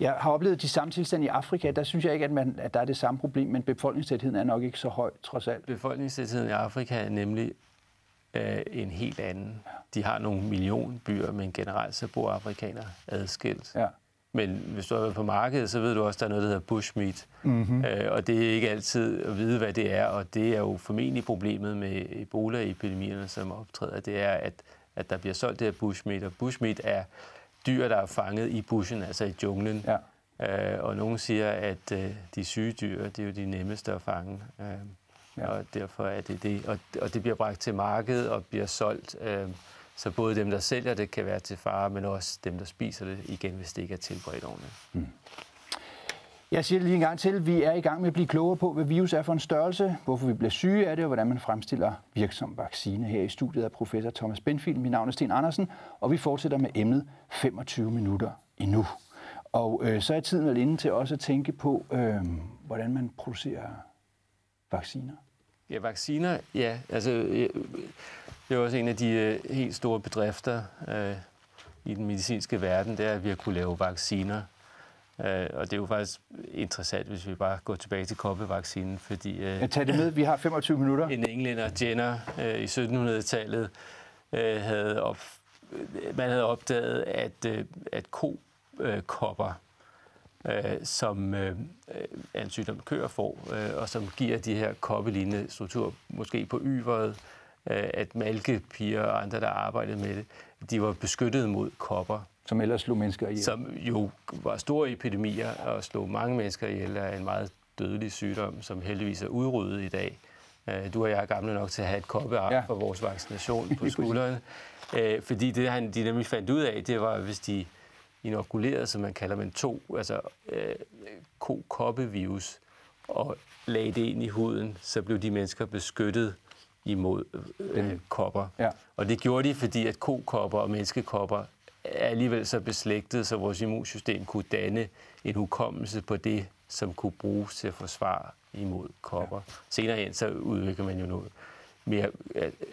Jeg har oplevet de samme tilstande i Afrika. Der synes jeg ikke, at, man, at der er det samme problem, men befolkningstætheden er nok ikke så høj, trods alt. Befolkningstætheden i Afrika er nemlig øh, en helt anden. De har nogle millionbyer, men generelt så bor afrikanere adskilt. Ja. Men hvis du er på markedet, så ved du også, at der er noget, der hedder bushmeat. Mm-hmm. Øh, og det er ikke altid at vide, hvad det er, og det er jo formentlig problemet med Ebola-epidemierne, som optræder. Det er, at at der bliver solgt det her bushmeat, og bushmeat er dyr, der er fanget i bushen, altså i junglen. Ja. Øh, og nogen siger, at øh, de syge dyr, det er jo de nemmeste at fange. Øh, ja. Og derfor er det det. Og, og det bliver bragt til markedet og bliver solgt. Øh, så både dem, der sælger det, kan være til fare, men også dem, der spiser det, igen, hvis det ikke er tilberedt ordentligt. Mm. Jeg siger det lige en gang til. Vi er i gang med at blive klogere på, hvad virus er for en størrelse, hvorfor vi bliver syge af det, og hvordan man fremstiller virksom vaccine. Her i studiet er professor Thomas Benfield. Mit navn er Sten Andersen, og vi fortsætter med emnet 25 minutter endnu. Og øh, så er tiden inde til også at tænke på, øh, hvordan man producerer vacciner. Ja, vacciner, ja. Altså, det er også en af de øh, helt store bedrifter øh, i den medicinske verden, det er, at vi har kunne lave vacciner. Øh, og det er jo faktisk interessant, hvis vi bare går tilbage til koppevaccinen, fordi... Øh, Jeg tager det med, vi har 25 minutter. En englænder, Jenner, øh, i 1700-tallet øh, havde op, man havde opdaget, at, øh, at kokopper, øh, som øh, er en sygdom, køer får, øh, og som giver de her koppelignende strukturer, måske på yveret, øh, at malkepiger og andre, der arbejdede med det, de var beskyttet mod kopper. Som ellers slog mennesker ihjel. Som jo var store epidemier og slog mange mennesker ihjel af en meget dødelig sygdom, som heldigvis er udryddet i dag. Øh, du og jeg er gamle nok til at have et koppearm ja. for vores vaccination på skulderen. Øh, fordi det, han, de nemlig fandt ud af, det var, hvis de inokulerede, som man kalder man to, altså øh, ko-koppevirus, og lagde det ind i huden, så blev de mennesker beskyttet imod øh, mm. kopper. Ja. Og det gjorde de, fordi at kokopper og menneskekopper er alligevel så beslægtet, så vores immunsystem kunne danne en hukommelse på det, som kunne bruges til at forsvare imod kopper. Ja. Senere hen så udvikler man jo noget mere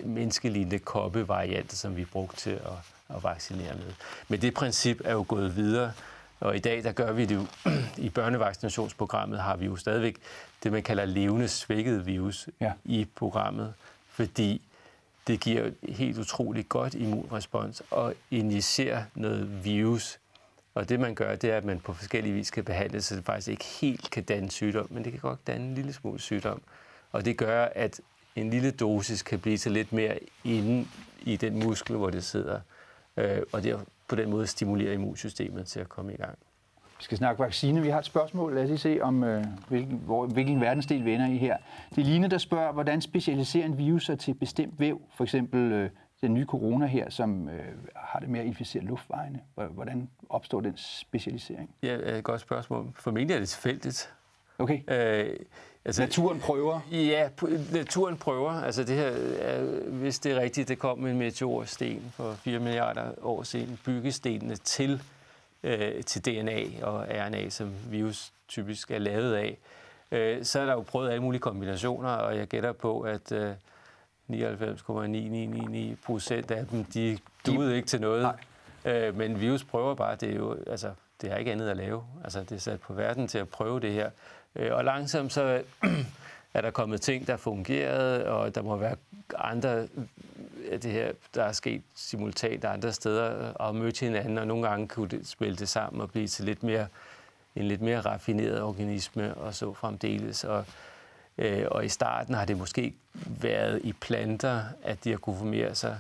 menneskelignende koppevarianter, som vi brugte til at, at vaccinere med. Men det princip er jo gået videre, og i dag der gør vi det jo, i børnevaccinationsprogrammet har vi jo stadigvæk det, man kalder levende svækket virus ja. i programmet, fordi det giver helt utroligt godt immunrespons og injicerer noget virus. Og det man gør, det er, at man på forskellige vis kan behandle, så det faktisk ikke helt kan danne sygdom, men det kan godt danne en lille smule sygdom. Og det gør, at en lille dosis kan blive til lidt mere inde i den muskel, hvor det sidder. Øh, og det på den måde stimulerer immunsystemet til at komme i gang. Vi skal snakke vaccine. Vi har et spørgsmål. Lad os lige se, om øh, hvilken, hvor, hvilken verdensdel vi ender i her. Det er Line, der spørger, hvordan specialiserer en virus sig til bestemt væv? For eksempel øh, den nye corona her, som øh, har det med at inficere luftvejene. Hvordan opstår den specialisering? Ja, et godt spørgsmål. Formentlig er det tilfældigt. Okay. Øh, altså, naturen prøver? Ja, naturen prøver. Altså det her, er, hvis det er rigtigt, det kom en meteorsten for 4 milliarder år siden. Byggestenene til øh, til DNA og RNA, som virus typisk er lavet af, øh, så er der jo prøvet alle mulige kombinationer, og jeg gætter på, at øh, 99,999 procent af dem, de duede ikke til noget. Øh, men virus prøver bare, det er jo, altså, det er ikke andet at lave. Altså, det er sat på verden til at prøve det her. Øh, og langsomt så er der kommet ting, der fungerede, og der må være andre øh, det her, der er sket simultant andre steder, og mødt hinanden, og nogle gange kunne det spille det sammen og blive til lidt mere, en lidt mere raffineret organisme, og så fremdeles. Og, øh, og i starten har det måske været i planter, at de har kunne formere sig.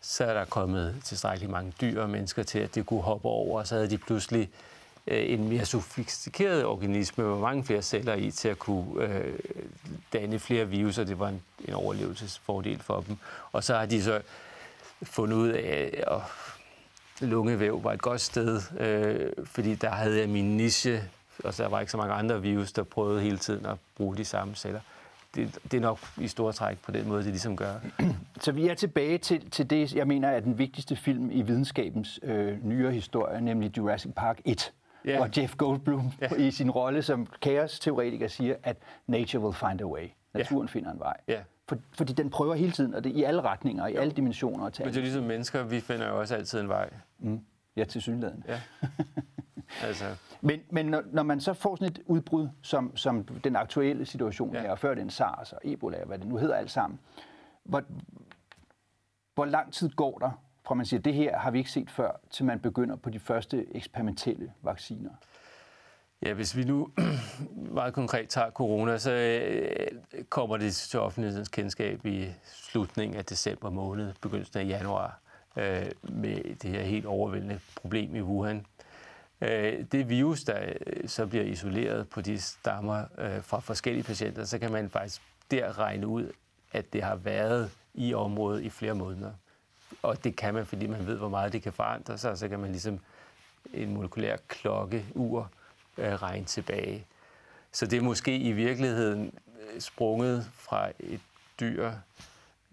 Så er der kommet tilstrækkeligt mange dyr og mennesker til, at de kunne hoppe over, og så havde de pludselig øh, Øh, en mere sofistikeret organisme med mange flere celler i til at kunne øh, danne flere viruser. Det var en, en overlevelsesfordel for dem. Og så har de så fundet ud af, at lungevæv var et godt sted, øh, fordi der havde jeg min niche, og så var ikke så mange andre virus, der prøvede hele tiden at bruge de samme celler. Det, det er nok i store træk på den måde, det ligesom gør. Så vi er tilbage til, til det, jeg mener er den vigtigste film i videnskabens øh, nyere historie, nemlig Jurassic Park 1 yeah. hvor Jeff Goldblum yeah. i sin rolle som kaos-teoretiker siger, at nature will find a way. Naturen yeah. finder en vej. Yeah. For, fordi den prøver hele tiden, og det i alle retninger, i alle dimensioner. Men det er ligesom mennesker, vi finder jo også altid en vej. Mm. Ja, til synligheden. Ja. altså. Men, men når, når man så får sådan et udbrud, som, som den aktuelle situation ja. her, og før den SARS og Ebola, hvad det nu hedder alt sammen, hvor, hvor lang tid går der, fra man siger, det her har vi ikke set før, til man begynder på de første eksperimentelle vacciner? Ja, hvis vi nu meget konkret tager corona, så øh, kommer det til offentlighedens kendskab i slutningen af december måned, begyndelsen af januar. øh, med det her helt overvældende problem i Wuhan. Øh, det virus, der øh, så bliver isoleret på de stammer øh, fra forskellige patienter, så kan man faktisk der regne ud, at det har været i området i flere måneder. Og det kan man, fordi man ved, hvor meget det kan forandre sig, og så kan man ligesom en molekylær klokke, ur, øh, regne tilbage. Så det er måske i virkeligheden øh, sprunget fra et dyr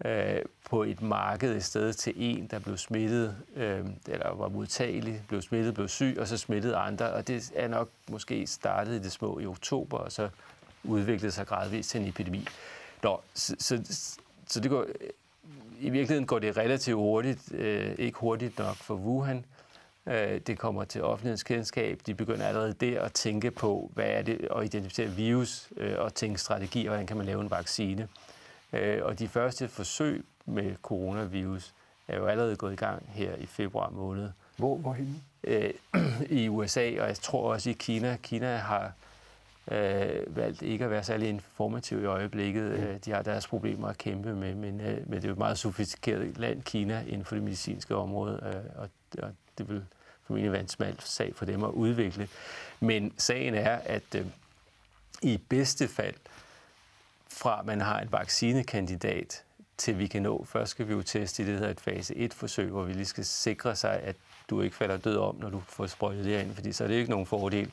øh, på et marked i stedet til en, der blev smittet, øh, eller var modtagelig, blev smittet, blev syg, og så smittede andre. Og det er nok måske startet i det små i oktober, og så udviklede sig gradvist til en epidemi. Nå, så, så, så det går, i virkeligheden går det relativt hurtigt, øh, ikke hurtigt nok for Wuhan. Øh, det kommer til offentlighedens kendskab. De begynder allerede der at tænke på, hvad er det, at identificere virus øh, og tænke strategi, og hvordan kan man lave en vaccine. Øh, og de første forsøg med coronavirus er jo allerede gået i gang her i februar måned. Hvor, hvorhen? Øh, I USA, og jeg tror også i Kina. Kina har øh, valgt ikke at være særlig informativ i øjeblikket. Mm. De har deres problemer at kæmpe med, men, øh, men det er jo et meget sofistikeret land, Kina, inden for det medicinske område, øh, og, og det vil formentlig være en smal sag for dem at udvikle. Men sagen er, at øh, i bedste fald, fra man har en vaccinekandidat, til vi kan nå. Først skal vi jo teste i det, der hedder et fase 1-forsøg, hvor vi lige skal sikre sig, at du ikke falder død om, når du får sprøjtet det ind, fordi så er det ikke nogen fordel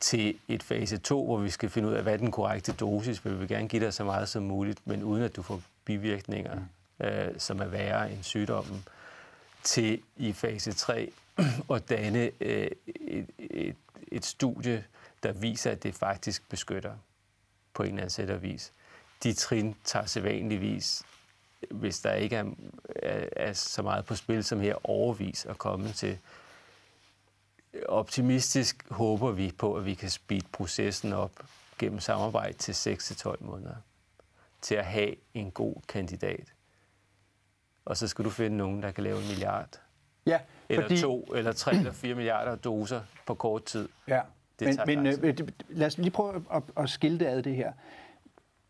til et fase 2, hvor vi skal finde ud af, hvad er den korrekte dosis, vi vil gerne give dig så meget som muligt, men uden at du får bivirkninger, mm. øh, som er værre end sygdommen, til i fase 3 at danne øh, et, et, et studie, der viser, at det faktisk beskytter på en eller anden sæt og vis. De trin tager sædvanligvis, hvis der ikke er, er, er så meget på spil som her, overvis at komme til optimistisk håber vi på, at vi kan speede processen op gennem samarbejde til 6-12 måneder til at have en god kandidat. Og så skal du finde nogen, der kan lave en milliard. Ja, eller fordi... to, eller tre, eller fire milliarder doser på kort tid. Ja, det men, men øh, lad os lige prøve at, at skille det ad det her.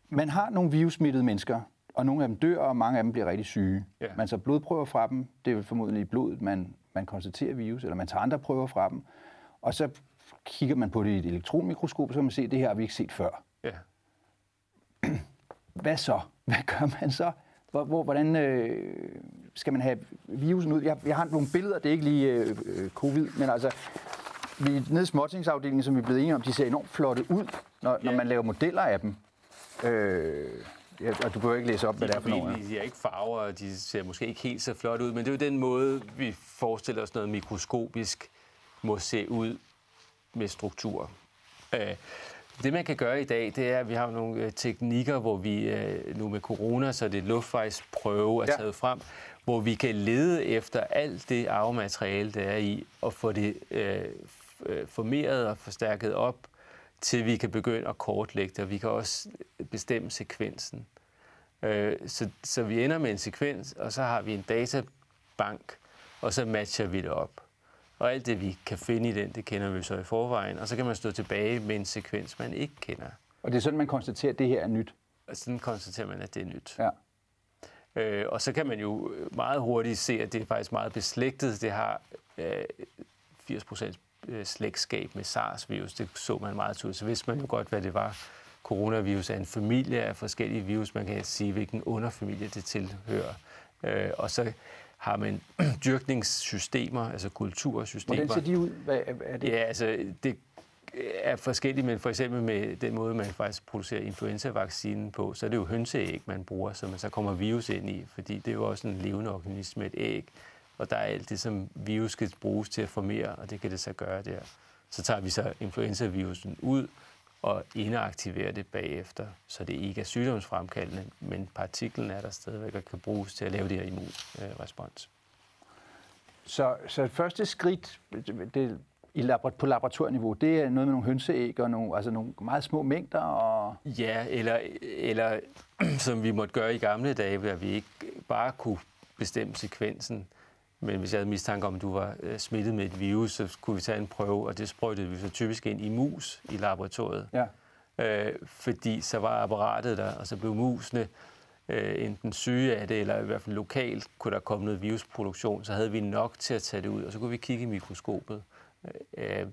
Man har nogle virussmittede mennesker, og nogle af dem dør, og mange af dem bliver rigtig syge. Ja. Man så blodprøver fra dem. Det er formodentlig i blodet, man man konstaterer virus, eller man tager andre prøver fra dem, og så kigger man på det i et elektronmikroskop, så kan man se, at det her har vi ikke set før. Ja. Hvad så? Hvad gør man så? Hvor, hvor, hvordan øh, skal man have virusen ud? Jeg, jeg har nogle billeder, det er ikke lige øh, øh covid, men altså, vi nede i småtingsafdelingen, som vi er blevet enige om, de ser enormt flotte ud, når, ja. når man laver modeller af dem. Øh, Ja, og du behøver ikke læse op, hvad de det er for noget. De er ikke farver, og de ser måske ikke helt så flot ud, men det er jo den måde, vi forestiller os noget mikroskopisk må se ud med struktur. Øh, det man kan gøre i dag, det er, at vi har nogle øh, teknikker, hvor vi øh, nu med corona, så det luftvejsprøve er ja. taget frem, hvor vi kan lede efter alt det arvemateriale, der er i, og få det øh, formeret og forstærket op, til vi kan begynde at kortlægge det, og vi kan også bestemme sekvensen. Øh, så, så vi ender med en sekvens, og så har vi en databank, og så matcher vi det op. Og alt det, vi kan finde i den, det kender vi så i forvejen, og så kan man stå tilbage med en sekvens, man ikke kender. Og det er sådan, man konstaterer, at det her er nyt? Og sådan konstaterer man, at det er nyt. Ja. Øh, og så kan man jo meget hurtigt se, at det er faktisk meget beslægtet. Det har øh, 80 procent slægtskab med SARS-virus. Det så man meget tydeligt. Så vidste man jo godt, hvad det var. Coronavirus er en familie af forskellige virus. Man kan sige, hvilken underfamilie det tilhører. Øh, og så har man dyrkningssystemer, altså kultursystemer. Hvordan ser de ud? Hvad er det? Ja, altså det er forskelligt, men for eksempel med den måde, man faktisk producerer influenza-vaccinen på, så er det jo hønseæg, man bruger, så man så kommer virus ind i, fordi det er jo også en levende organisme, et æg og der er alt det, som virus skal bruges til at formere, og det kan det så gøre der. Så tager vi så influenza-virusen ud og inaktiverer det bagefter, så det ikke er sygdomsfremkaldende, men partiklen er der stadigvæk og kan bruges til at lave det her immunrespons. Så, så første skridt det, i labor, på laboratorieniveau, det er noget med nogle hønseæg og nogle, altså nogle meget små mængder? Og... Ja, eller, eller som vi måtte gøre i gamle dage, hvor vi ikke bare kunne bestemme sekvensen, men hvis jeg havde mistanke om, at du var øh, smittet med et virus, så kunne vi tage en prøve, og det sprøjtede vi så typisk ind i mus i laboratoriet. Ja. Øh, fordi så var apparatet der, og så blev musene øh, enten syge af det, eller i hvert fald lokalt kunne der komme noget virusproduktion, så havde vi nok til at tage det ud, og så kunne vi kigge i mikroskopet. Øh,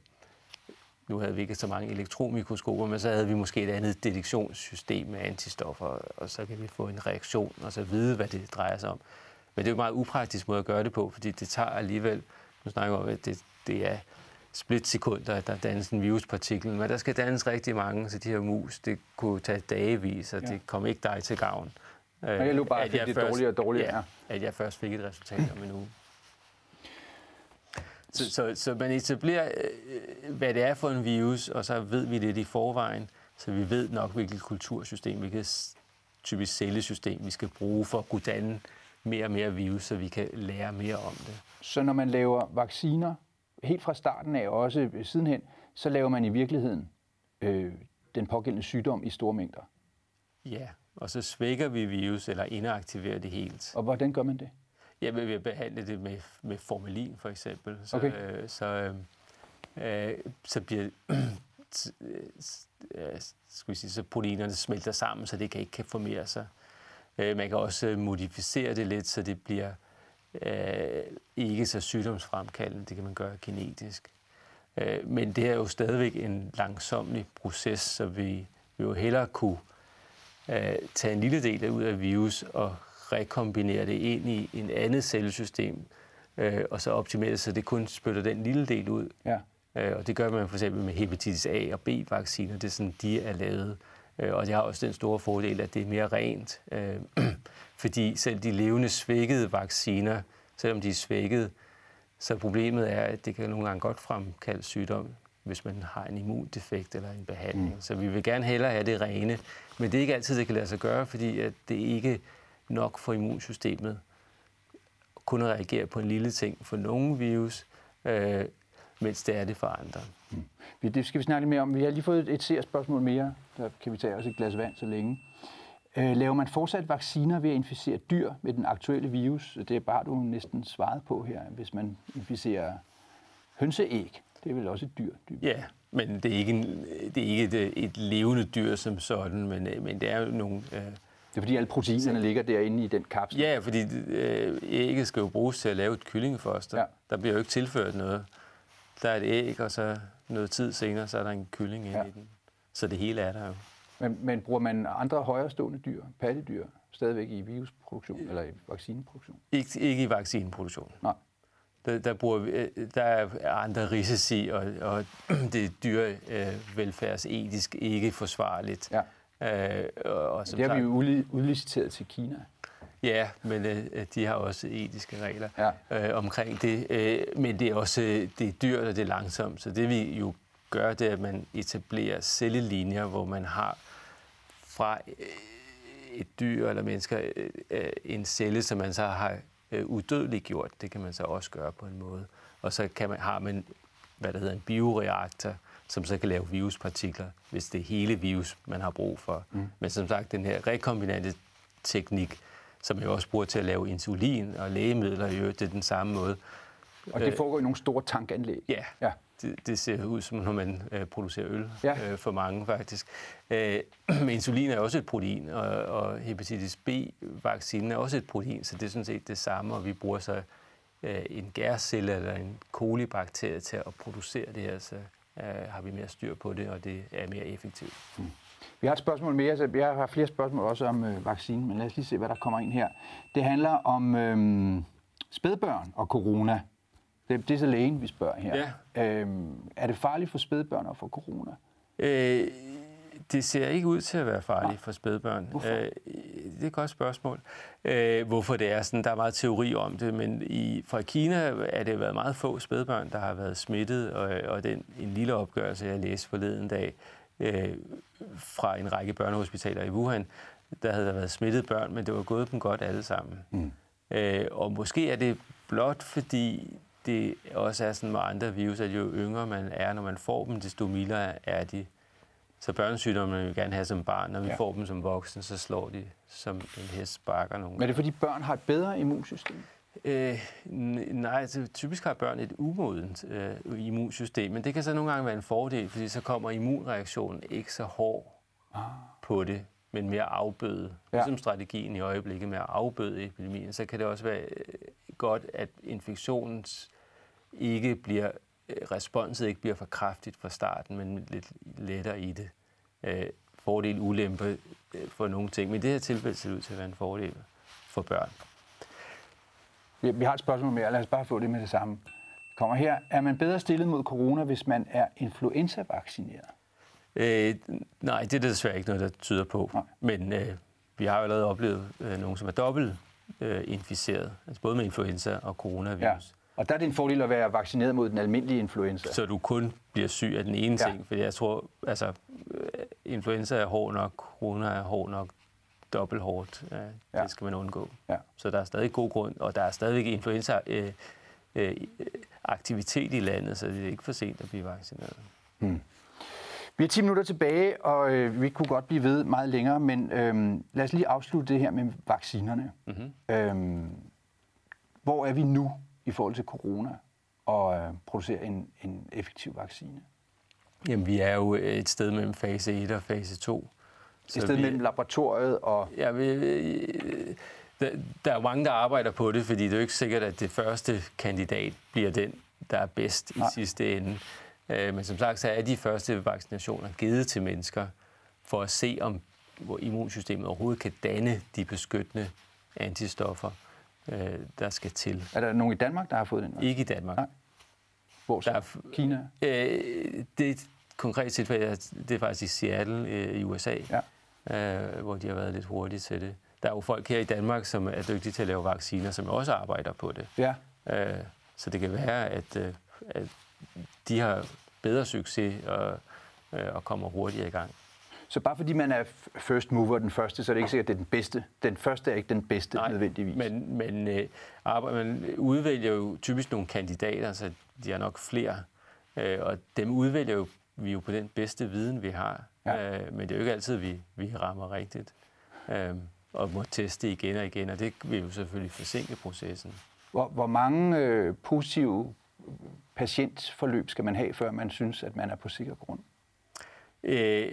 nu havde vi ikke så mange elektronmikroskoper, men så havde vi måske et andet detektionssystem med antistoffer, og så kan vi få en reaktion, og så vide, hvad det drejer sig om. Men det er jo en meget upraktisk måde at gøre det på, fordi det tager alligevel, nu snakker vi om, at det, det er splitsekunder, at der dannes en viruspartikel, men der skal dannes rigtig mange, så de her mus, det kunne tage dagevis, og ja. det kom ikke dig til gavn. Men jeg lå bare, at det først, dårligere og dårligere. Ja, at jeg først fik et resultat om en uge. Så, så, så man etablerer, øh, hvad det er for en virus, og så ved vi det i forvejen, så vi ved nok, hvilket kultursystem, hvilket typisk cellesystem, vi skal bruge for at kunne danne mere og mere virus, så vi kan lære mere om det. Så når man laver vacciner, helt fra starten af, og også sidenhen, så laver man i virkeligheden øh, den pågældende sygdom i store mængder? Ja, og så svækker vi virus eller inaktiverer det helt. Og hvordan gør man det? Jeg vil behandle det med, med formalin for eksempel. Så, okay. øh, så, øh, øh så bliver øh, skal vi sige, så proteinerne smelter sammen, så det kan ikke kan formere sig. Øh, man kan også øh, modificere det lidt, så det bliver øh, ikke så sygdomsfremkaldende. Det kan man gøre genetisk. Øh, men det er jo stadigvæk en langsomlig proces, så vi vil jo hellere kunne øh, tage en lille del ud af virus og rekombinere det ind i en andet cellesystem, øh, og så optimere så det kun spytter den lille del ud. Ja. Øh, og det gør man for eksempel med hepatitis A og B-vacciner. Det er sådan, de er lavet. Øh, og det har også den store fordel, at det er mere rent. Øh, fordi selv de levende svækkede vacciner, selvom de er svækket, så problemet er, at det kan nogle gange godt fremkalde sygdom, hvis man har en immundefekt eller en behandling. Mm. Så vi vil gerne hellere have det rene. Men det er ikke altid, det kan lade sig gøre, fordi at det ikke nok for immunsystemet kun at reagere på en lille ting for nogle virus, øh, mens det er det for andre. Mm. Det skal vi snakke lidt mere om. Vi har lige fået et seerspørgsmål mere. Der kan vi tage også et glas vand så længe. Øh, laver man fortsat vacciner ved at inficere dyr med den aktuelle virus? Det er bare du næsten svaret på her. Hvis man inficerer hønseæg, det er vel også et dyr? Dyr. Ja, men det er ikke, en, det er ikke et, et levende dyr som sådan, men, men det er jo nogle... Øh, det er fordi alle proteinerne ligger derinde i den kapsel? Ja, fordi øh, ægget skal jo bruges til at lave et kyllingefoster. Ja. Der bliver jo ikke tilført noget. Der er et æg, og så noget tid senere, så er der en kylling inde ja. i den. Så det hele er der jo. Men, men bruger man andre højrestående dyr, pattedyr, stadigvæk i virusproduktion eller i vaccineproduktion? Ikke, ikke i vaccineproduktion. Nej. Der, der, bruger vi, øh, der er andre risici, og, og det er dyrevelfærdsetisk ikke forsvarligt. Ja. Øh, og som det har sagt, vi jo udliciteret til Kina. Ja, men øh, de har også etiske regler ja. øh, omkring det. Øh, men det er også det er dyrt, og det er langsomt. Så det vi jo gør, det er, at man etablerer cellelinjer, hvor man har fra øh, et dyr eller mennesker øh, øh, en celle, som man så har øh, udødeligt gjort. Det kan man så også gøre på en måde. Og så kan man, har man, hvad der hedder en bioreaktor, som så kan lave viruspartikler, hvis det er hele virus, man har brug for. Mm. Men som sagt, den her rekombinante teknik, som jeg også bruger til at lave insulin og lægemidler, i øvrigt, det er den samme måde. Og det foregår i nogle store tankanlæg? Ja, ja. Det, det ser ud som, når man øh, producerer øl ja. øh, for mange, faktisk. Øh, men insulin er også et protein, og, og hepatitis B-vaccinen er også et protein, så det er sådan set det samme, og vi bruger så øh, en gærcelle eller en kolibakterie til at producere det her, så øh, har vi mere styr på det, og det er mere effektivt. Mm. Vi har et spørgsmål mere. Så jeg har flere spørgsmål også om øh, vaccinen, men lad os lige se, hvad der kommer ind her. Det handler om øh, spædbørn og corona. Det, det er så lægen, vi spørger her. Ja. Øhm, er det farligt for spædbørn at få corona? Øh, det ser ikke ud til at være farligt Nej. for spædbørn. Hvorfor? Øh, det er et godt spørgsmål. Øh, hvorfor det er sådan, der er meget teori om det, men i, fra Kina er det været meget få spædbørn, der har været smittet, og, og den, en lille opgørelse, jeg læste forleden dag, øh, fra en række børnehospitaler i Wuhan, der havde der været smittet børn, men det var gået dem godt alle sammen. Mm. Øh, og måske er det blot fordi det også er sådan med andre virus, at jo yngre man er, når man får dem, desto mildere er de. Så børnesygdomme vil vi gerne have som barn. Når vi ja. får dem som voksne, så slår de som en hest sparker nogen. Men er det fordi børn har et bedre immunsystem? Øh, nej, altså, typisk har børn et umodent øh, immunsystem, men det kan så nogle gange være en fordel, fordi så kommer immunreaktionen ikke så hård ah. på det. men mere afbøde. Ja. Ligesom strategien i øjeblikket med at afbøde epidemien, så kan det også være øh, godt, at infektionens ikke bliver, øh, responset ikke bliver for kraftigt fra starten, men lidt lettere i det. Øh, fordel, ulempe for nogle ting. Men i det her tilfælde ser det ud til at være en fordel for børn. Vi har et spørgsmål mere. Lad os bare få det med det samme. Kommer her. Er man bedre stillet mod corona, hvis man er influenza-vaccineret? Øh, nej, det er desværre ikke noget, der tyder på. Nej. Men øh, vi har jo allerede oplevet øh, nogen, som er dobbelt øh, inficeret, altså både med influenza og coronavirus. Ja. Og der er det en fordel at være vaccineret mod den almindelige influenza. Så du kun bliver syg af den ene ja. ting, for jeg tror, altså, øh, influenza er hård nok, corona er hård nok, dobbelt hårdt. Ja. Det skal man undgå. Ja. Så der er stadig god grund, og der er stadig influenza øh, øh, aktivitet i landet, så det er ikke for sent at blive vaccineret. Hmm. Vi har 10 minutter tilbage, og øh, vi kunne godt blive ved meget længere, men øh, lad os lige afslutte det her med vaccinerne. Mm-hmm. Øh, hvor er vi nu i forhold til corona og øh, producere en, en effektiv vaccine? Jamen, vi er jo et sted mellem fase 1 og fase 2. Et sted vi, mellem laboratoriet og... Ja, vi, der, der er mange, der arbejder på det, fordi det er jo ikke sikkert, at det første kandidat bliver den, der er bedst Nej. i sidste ende. Øh, men som sagt, så er de første vaccinationer givet til mennesker for at se, om hvor immunsystemet overhovedet kan danne de beskyttende antistoffer, øh, der skal til. Er der nogen i Danmark, der har fået den? Ikke i Danmark. Nej. Hvor så? Der er, Kina? Øh, det er et konkret tilfælde, det er faktisk i Seattle øh, i USA, ja. Øh, hvor de har været lidt hurtige til det. Der er jo folk her i Danmark, som er dygtige til at lave vacciner, som også arbejder på det. Ja. Øh, så det kan være, at, øh, at de har bedre succes og, øh, og kommer hurtigere i gang. Så bare fordi man er first mover, den første, så er det ikke sikkert, at det er den bedste. Den første er ikke den bedste Nej, nødvendigvis. Men, men øh, arbejde, man udvælger jo typisk nogle kandidater, så de har nok flere. Øh, og dem udvælger jo, vi jo på den bedste viden, vi har. Ja. Øh, men det er jo ikke altid, vi, vi rammer rigtigt. Øh, og må teste igen og igen, og det vil jo selvfølgelig forsinke processen. Hvor, hvor mange øh, positive patientforløb skal man have, før man synes, at man er på sikker grund? Øh,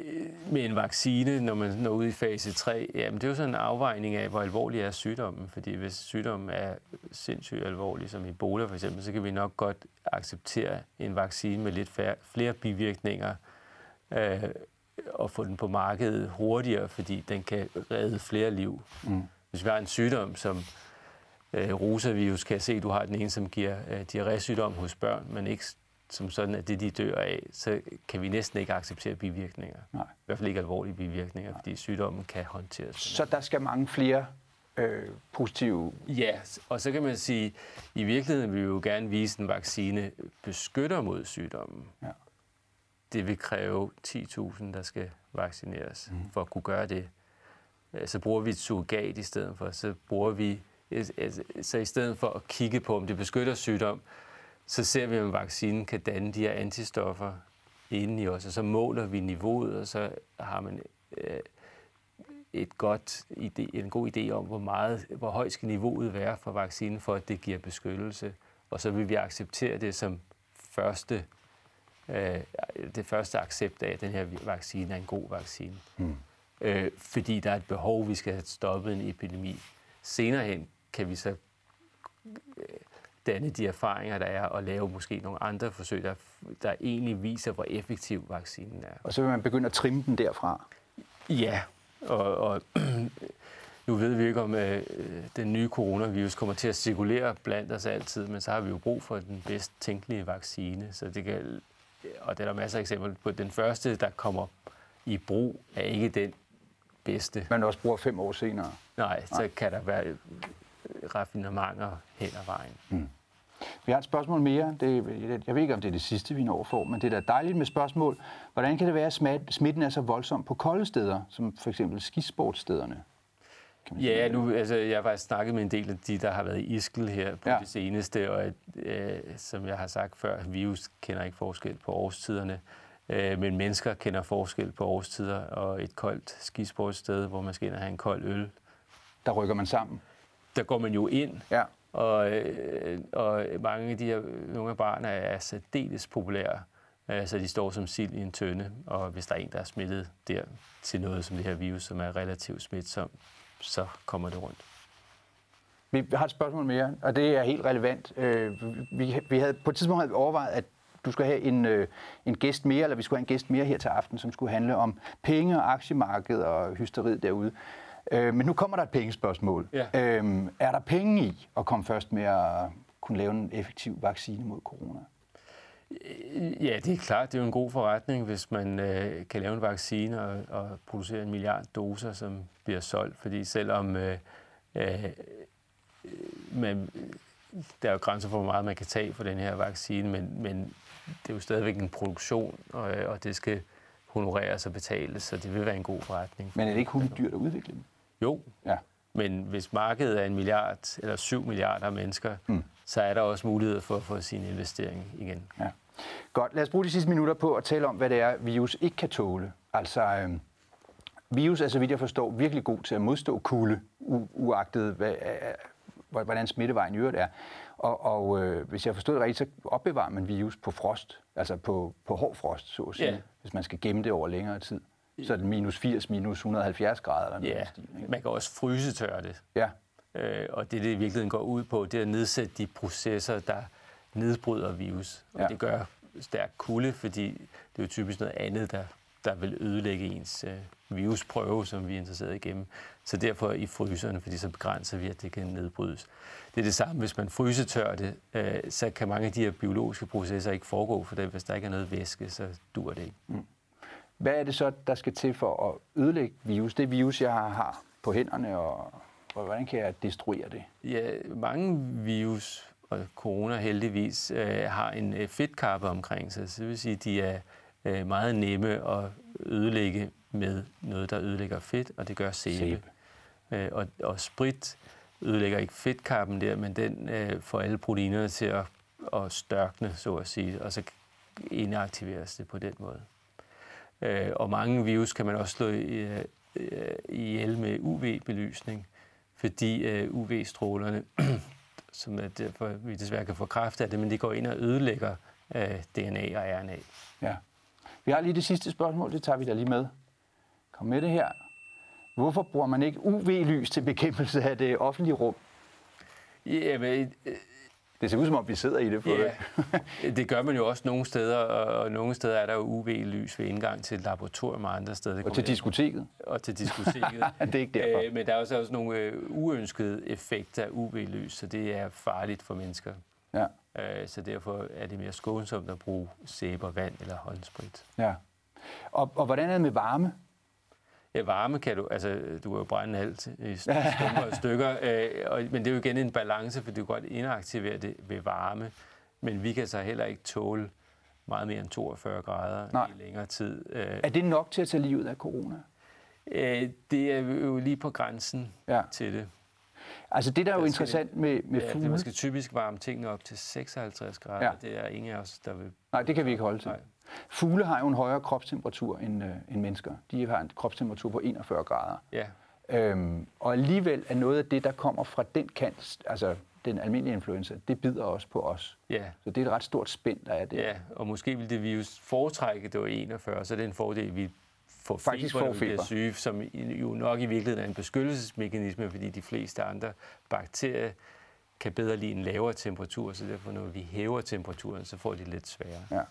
med en vaccine, når man når ud i fase 3, jamen det er jo sådan en afvejning af, hvor alvorlig er sygdommen. Fordi hvis sygdommen er sindssygt alvorlig, som Ebola for eksempel, så kan vi nok godt acceptere en vaccine med lidt færre, flere bivirkninger øh, og få den på markedet hurtigere, fordi den kan redde flere liv. Mm. Hvis vi har en sygdom, som øh, rosavirus, kan jeg se, at du har den ene, som giver øh, diarrésygdom hos børn, men ikke som sådan, at det de dør af, så kan vi næsten ikke acceptere bivirkninger. Nej. I hvert fald ikke alvorlige bivirkninger, Nej. fordi sygdommen kan håndteres. Så der skal mange flere øh, positive... Ja, og så kan man sige, at i virkeligheden vil vi jo gerne vise, at en vaccine beskytter mod sygdommen. Ja. Det vil kræve 10.000, der skal vaccineres mm. for at kunne gøre det. Så bruger vi et surrogat i stedet for. Så bruger vi så i stedet for at kigge på, om det beskytter sygdom, så ser vi, om vaccinen kan danne de her antistoffer inde i os, og så måler vi niveauet, og så har man øh, et godt idé, en god idé om, hvor, meget, hvor højt skal niveauet være for vaccinen, for at det giver beskyttelse. Og så vil vi acceptere det som første, øh, det første accept af, at den her vaccine er en god vaccine. Mm. Øh, fordi der er et behov, vi skal have stoppet en epidemi. Senere hen kan vi så øh, danne de erfaringer, der er, og lave måske nogle andre forsøg, der, der egentlig viser, hvor effektiv vaccinen er. Og så vil man begynde at trimme den derfra? Ja, og, og nu ved vi ikke, om øh, den nye coronavirus kommer til at cirkulere blandt os altid, men så har vi jo brug for den bedst tænkelige vaccine. Så det kan, og der er der masser af eksempler på. Den første, der kommer i brug, er ikke den bedste. Man også bruger fem år senere. Nej, Nej. så kan der være raffinementer hen ad vejen. Mm. Vi har et spørgsmål mere. Det, jeg ved ikke, om det er det sidste, vi når for, men det er da dejligt med spørgsmål. Hvordan kan det være, at smitten er så voldsom på kolde steder, som for eksempel skisportstederne? Ja, nu, altså, jeg har faktisk snakket med en del af de, der har været i Iskel her på ja. det seneste, og at, øh, som jeg har sagt før, virus kender ikke forskel på årstiderne, øh, men mennesker kender forskel på årstider, og et koldt skisportsted, hvor man skal ind og have en kold øl. Der rykker man sammen? Der går man jo ind, ja og, øh, og mange af de her af barn er særdeles populære øh, så de står som sild i en tønde, og hvis der er en, der er smittet der til noget som det her virus, som er relativt smitsom, så kommer det rundt. Vi har et spørgsmål mere, og det er helt relevant. Øh, vi, vi havde, på et tidspunkt havde vi overvejet, at du skulle have en, øh, en gæst mere, eller vi skulle have en gæst mere her til aften, som skulle handle om penge og aktiemarked og hysteriet derude. Øh, men nu kommer der et pengespørgsmål. Ja. Er der penge i at komme først med at kunne lave en effektiv vaccine mod corona? Ja, det er klart. Det er jo en god forretning, hvis man øh, kan lave en vaccine og, og producere en milliard doser, som bliver solgt. Fordi selvom øh, øh, man, der er jo grænser for, hvor meget man kan tage for den her vaccine, men, men det er jo stadigvæk en produktion, og, og det skal honoreres og betales, så det vil være en god forretning. Men er det ikke kun dyrt at udvikle dem? Jo, ja. men hvis markedet er en milliard eller syv milliarder mennesker, mm. så er der også mulighed for at få sin investering igen. Ja. Godt, lad os bruge de sidste minutter på at tale om, hvad det er, virus ikke kan tåle. Altså, øh, virus er, så vidt jeg forstår, virkelig god til at modstå kulde, u- uagtet hvad, øh, hvordan smittevejen i øvrigt er. Og, og øh, hvis jeg forstod det rigtigt, så opbevarer man virus på frost, altså på, på hård frost, så at sige, yeah. hvis man skal gemme det over længere tid. Så er det minus 80, minus 170 grader eller ja, stil, ikke? man kan også frysetørre det. Ja. Øh, og det, det i virkeligheden går ud på, det er at nedsætte de processer, der nedbryder virus. Og ja. det gør stærk kulde, fordi det er jo typisk noget andet, der, der vil ødelægge ens øh, virusprøve, som vi er interesseret igennem. Så derfor i fryserne, fordi så begrænser vi, at det kan nedbrydes. Det er det samme, hvis man frysetør det, øh, så kan mange af de her biologiske processer ikke foregå, for det, hvis der ikke er noget væske, så dur det ikke. Mm. Hvad er det så, der skal til for at ødelægge virus? Det virus, jeg har på hænderne, og hvordan kan jeg destruere det? Ja, mange virus og corona heldigvis øh, har en øh, fedtkappe omkring sig. Så det vil sige, at de er øh, meget nemme at ødelægge med noget, der ødelægger fedt, og det gør sæbe. sæbe. Øh, og, og sprit ødelægger ikke fedtkappen der, men den øh, får alle proteinerne til at, at størkne, så at sige, og så inaktiveres det på den måde. Øh, og mange virus kan man også slå øh, ihjel med UV-belysning, fordi øh, UV-strålerne som er derfor, vi desværre kan få kraft af det, men det går ind og ødelægger øh, DNA og RNA. Ja. Vi har lige det sidste spørgsmål, det tager vi da lige med. Kom med det her. Hvorfor bruger man ikke UV-lys til bekæmpelse af det offentlige rum? Ja, men, øh, det ser ud som om, vi sidder i det. For ja, det. gør man jo også nogle steder, og nogle steder er der jo UV-lys ved indgang til et laboratorium og andre steder. Og til diskoteket. Og til diskoteket. det er ikke derfor. Øh, men der er også, også nogle øh, uønskede effekter af UV-lys, så det er farligt for mennesker. Ja. Øh, så derfor er det mere skånsomt at bruge sæber, vand eller håndsprit. Ja. Og, og hvordan er det med varme? Ja, varme kan du, altså du kan jo brænde alt i stumper og stykker, øh, og, men det er jo igen en balance, for du kan godt inaktivere det ved varme, men vi kan så heller ikke tåle meget mere end 42 grader Nej. i længere tid. Øh, er det nok til at tage livet af corona? Øh, det er jo lige på grænsen ja. til det. Altså det, der er jo interessant med, med ja, fugle... man skal typisk varme tingene op til 56 grader. Ja. Det er ingen af os, der vil... Nej, det kan vi ikke holde til. Nej. Fugle har jo en højere kropstemperatur end, øh, end mennesker. De har en kropstemperatur på 41 grader. Ja. Øhm, og alligevel er noget af det, der kommer fra den kant, altså den almindelige influenza, det bider også på os. Ja. Så det er et ret stort spænd, der er der. Ja, og måske vil det virus foretrække, det var 41, så det er en fordel, vi får Faktisk feber, får feber. syge, som jo nok i virkeligheden er en beskyttelsesmekanisme, fordi de fleste andre bakterier kan bedre lide en lavere temperatur, så derfor når vi hæver temperaturen, så får de lidt sværere. Ja.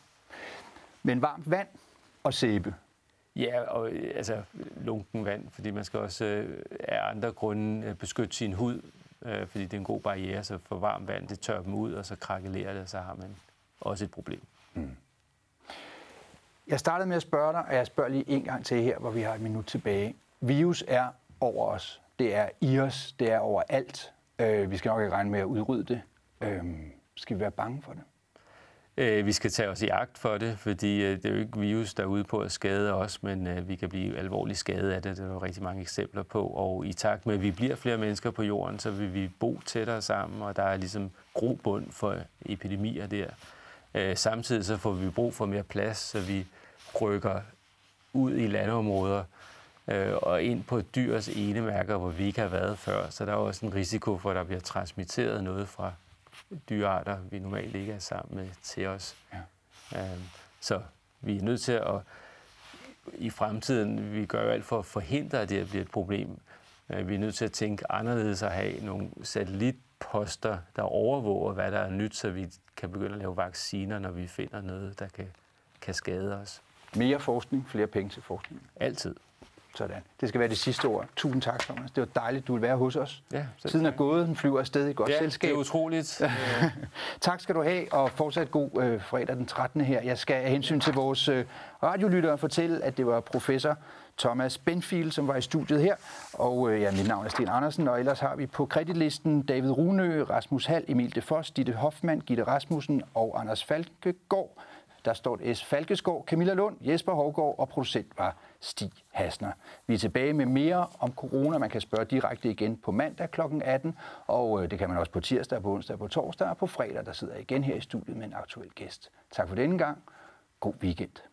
Men varmt vand og sæbe. Ja, og altså lunken vand, fordi man skal også øh, af andre grunde øh, beskytte sin hud, øh, fordi det er en god barriere, så for varmt vand, det tør dem ud, og så krakelerer det, og så har man også et problem. Mm. Jeg startede med at spørge dig, og jeg spørger lige en gang til her, hvor vi har et minut tilbage. Virus er over os. Det er i os. Det er overalt. Øh, vi skal nok ikke regne med at udrydde det. Øh, skal vi være bange for det? Øh, vi skal tage os i agt for det, fordi øh, det er jo ikke virus, der er ude på at skade os, men øh, vi kan blive alvorligt skadet af det. Det er jo rigtig mange eksempler på. Og i takt med, at vi bliver flere mennesker på jorden, så vil vi bo tættere sammen, og der er ligesom grobund for epidemier der. Øh, samtidig så får vi brug for mere plads, så vi rykker ud i landområder øh, og ind på dyrs enemærker, hvor vi ikke har været før. Så der er også en risiko for, at der bliver transmitteret noget fra dyrearter, vi normalt ikke er sammen med til os. Ja. Øhm, Så vi er nødt til at i fremtiden, vi gør jo alt for at forhindre, at det bliver et problem. Øh, vi er nødt til at tænke anderledes og have nogle satellitposter, der overvåger, hvad der er nyt, så vi kan begynde at lave vacciner, når vi finder noget, der kan, kan skade os. Mere forskning, flere penge til forskning. Altid. Sådan. Det skal være det sidste ord. Tusind tak, Thomas. Det var dejligt, du vil være hos os. Ja, Tiden er gået, den flyver afsted i godt ja, selskab. det er utroligt. tak skal du have, og fortsat god øh, fredag den 13. her. Jeg skal af hensyn til vores øh, radiolyttere fortælle, at det var professor Thomas Benfield, som var i studiet her. Og øh, ja, mit navn er Sten Andersen, og ellers har vi på kreditlisten David Runø, Rasmus Hall, Emil Defos, Ditte Hoffmann, Gitte Rasmussen og Anders Falkegaard. Der står S. Falkeskov, Camilla Lund, Jesper Hovgaard og producent var Stig Hasner. Vi er tilbage med mere om corona. Man kan spørge direkte igen på mandag kl. 18, og øh, det kan man også på tirsdag, på onsdag, på torsdag og på fredag. Der sidder jeg igen her i studiet med en aktuel gæst. Tak for denne gang. God weekend.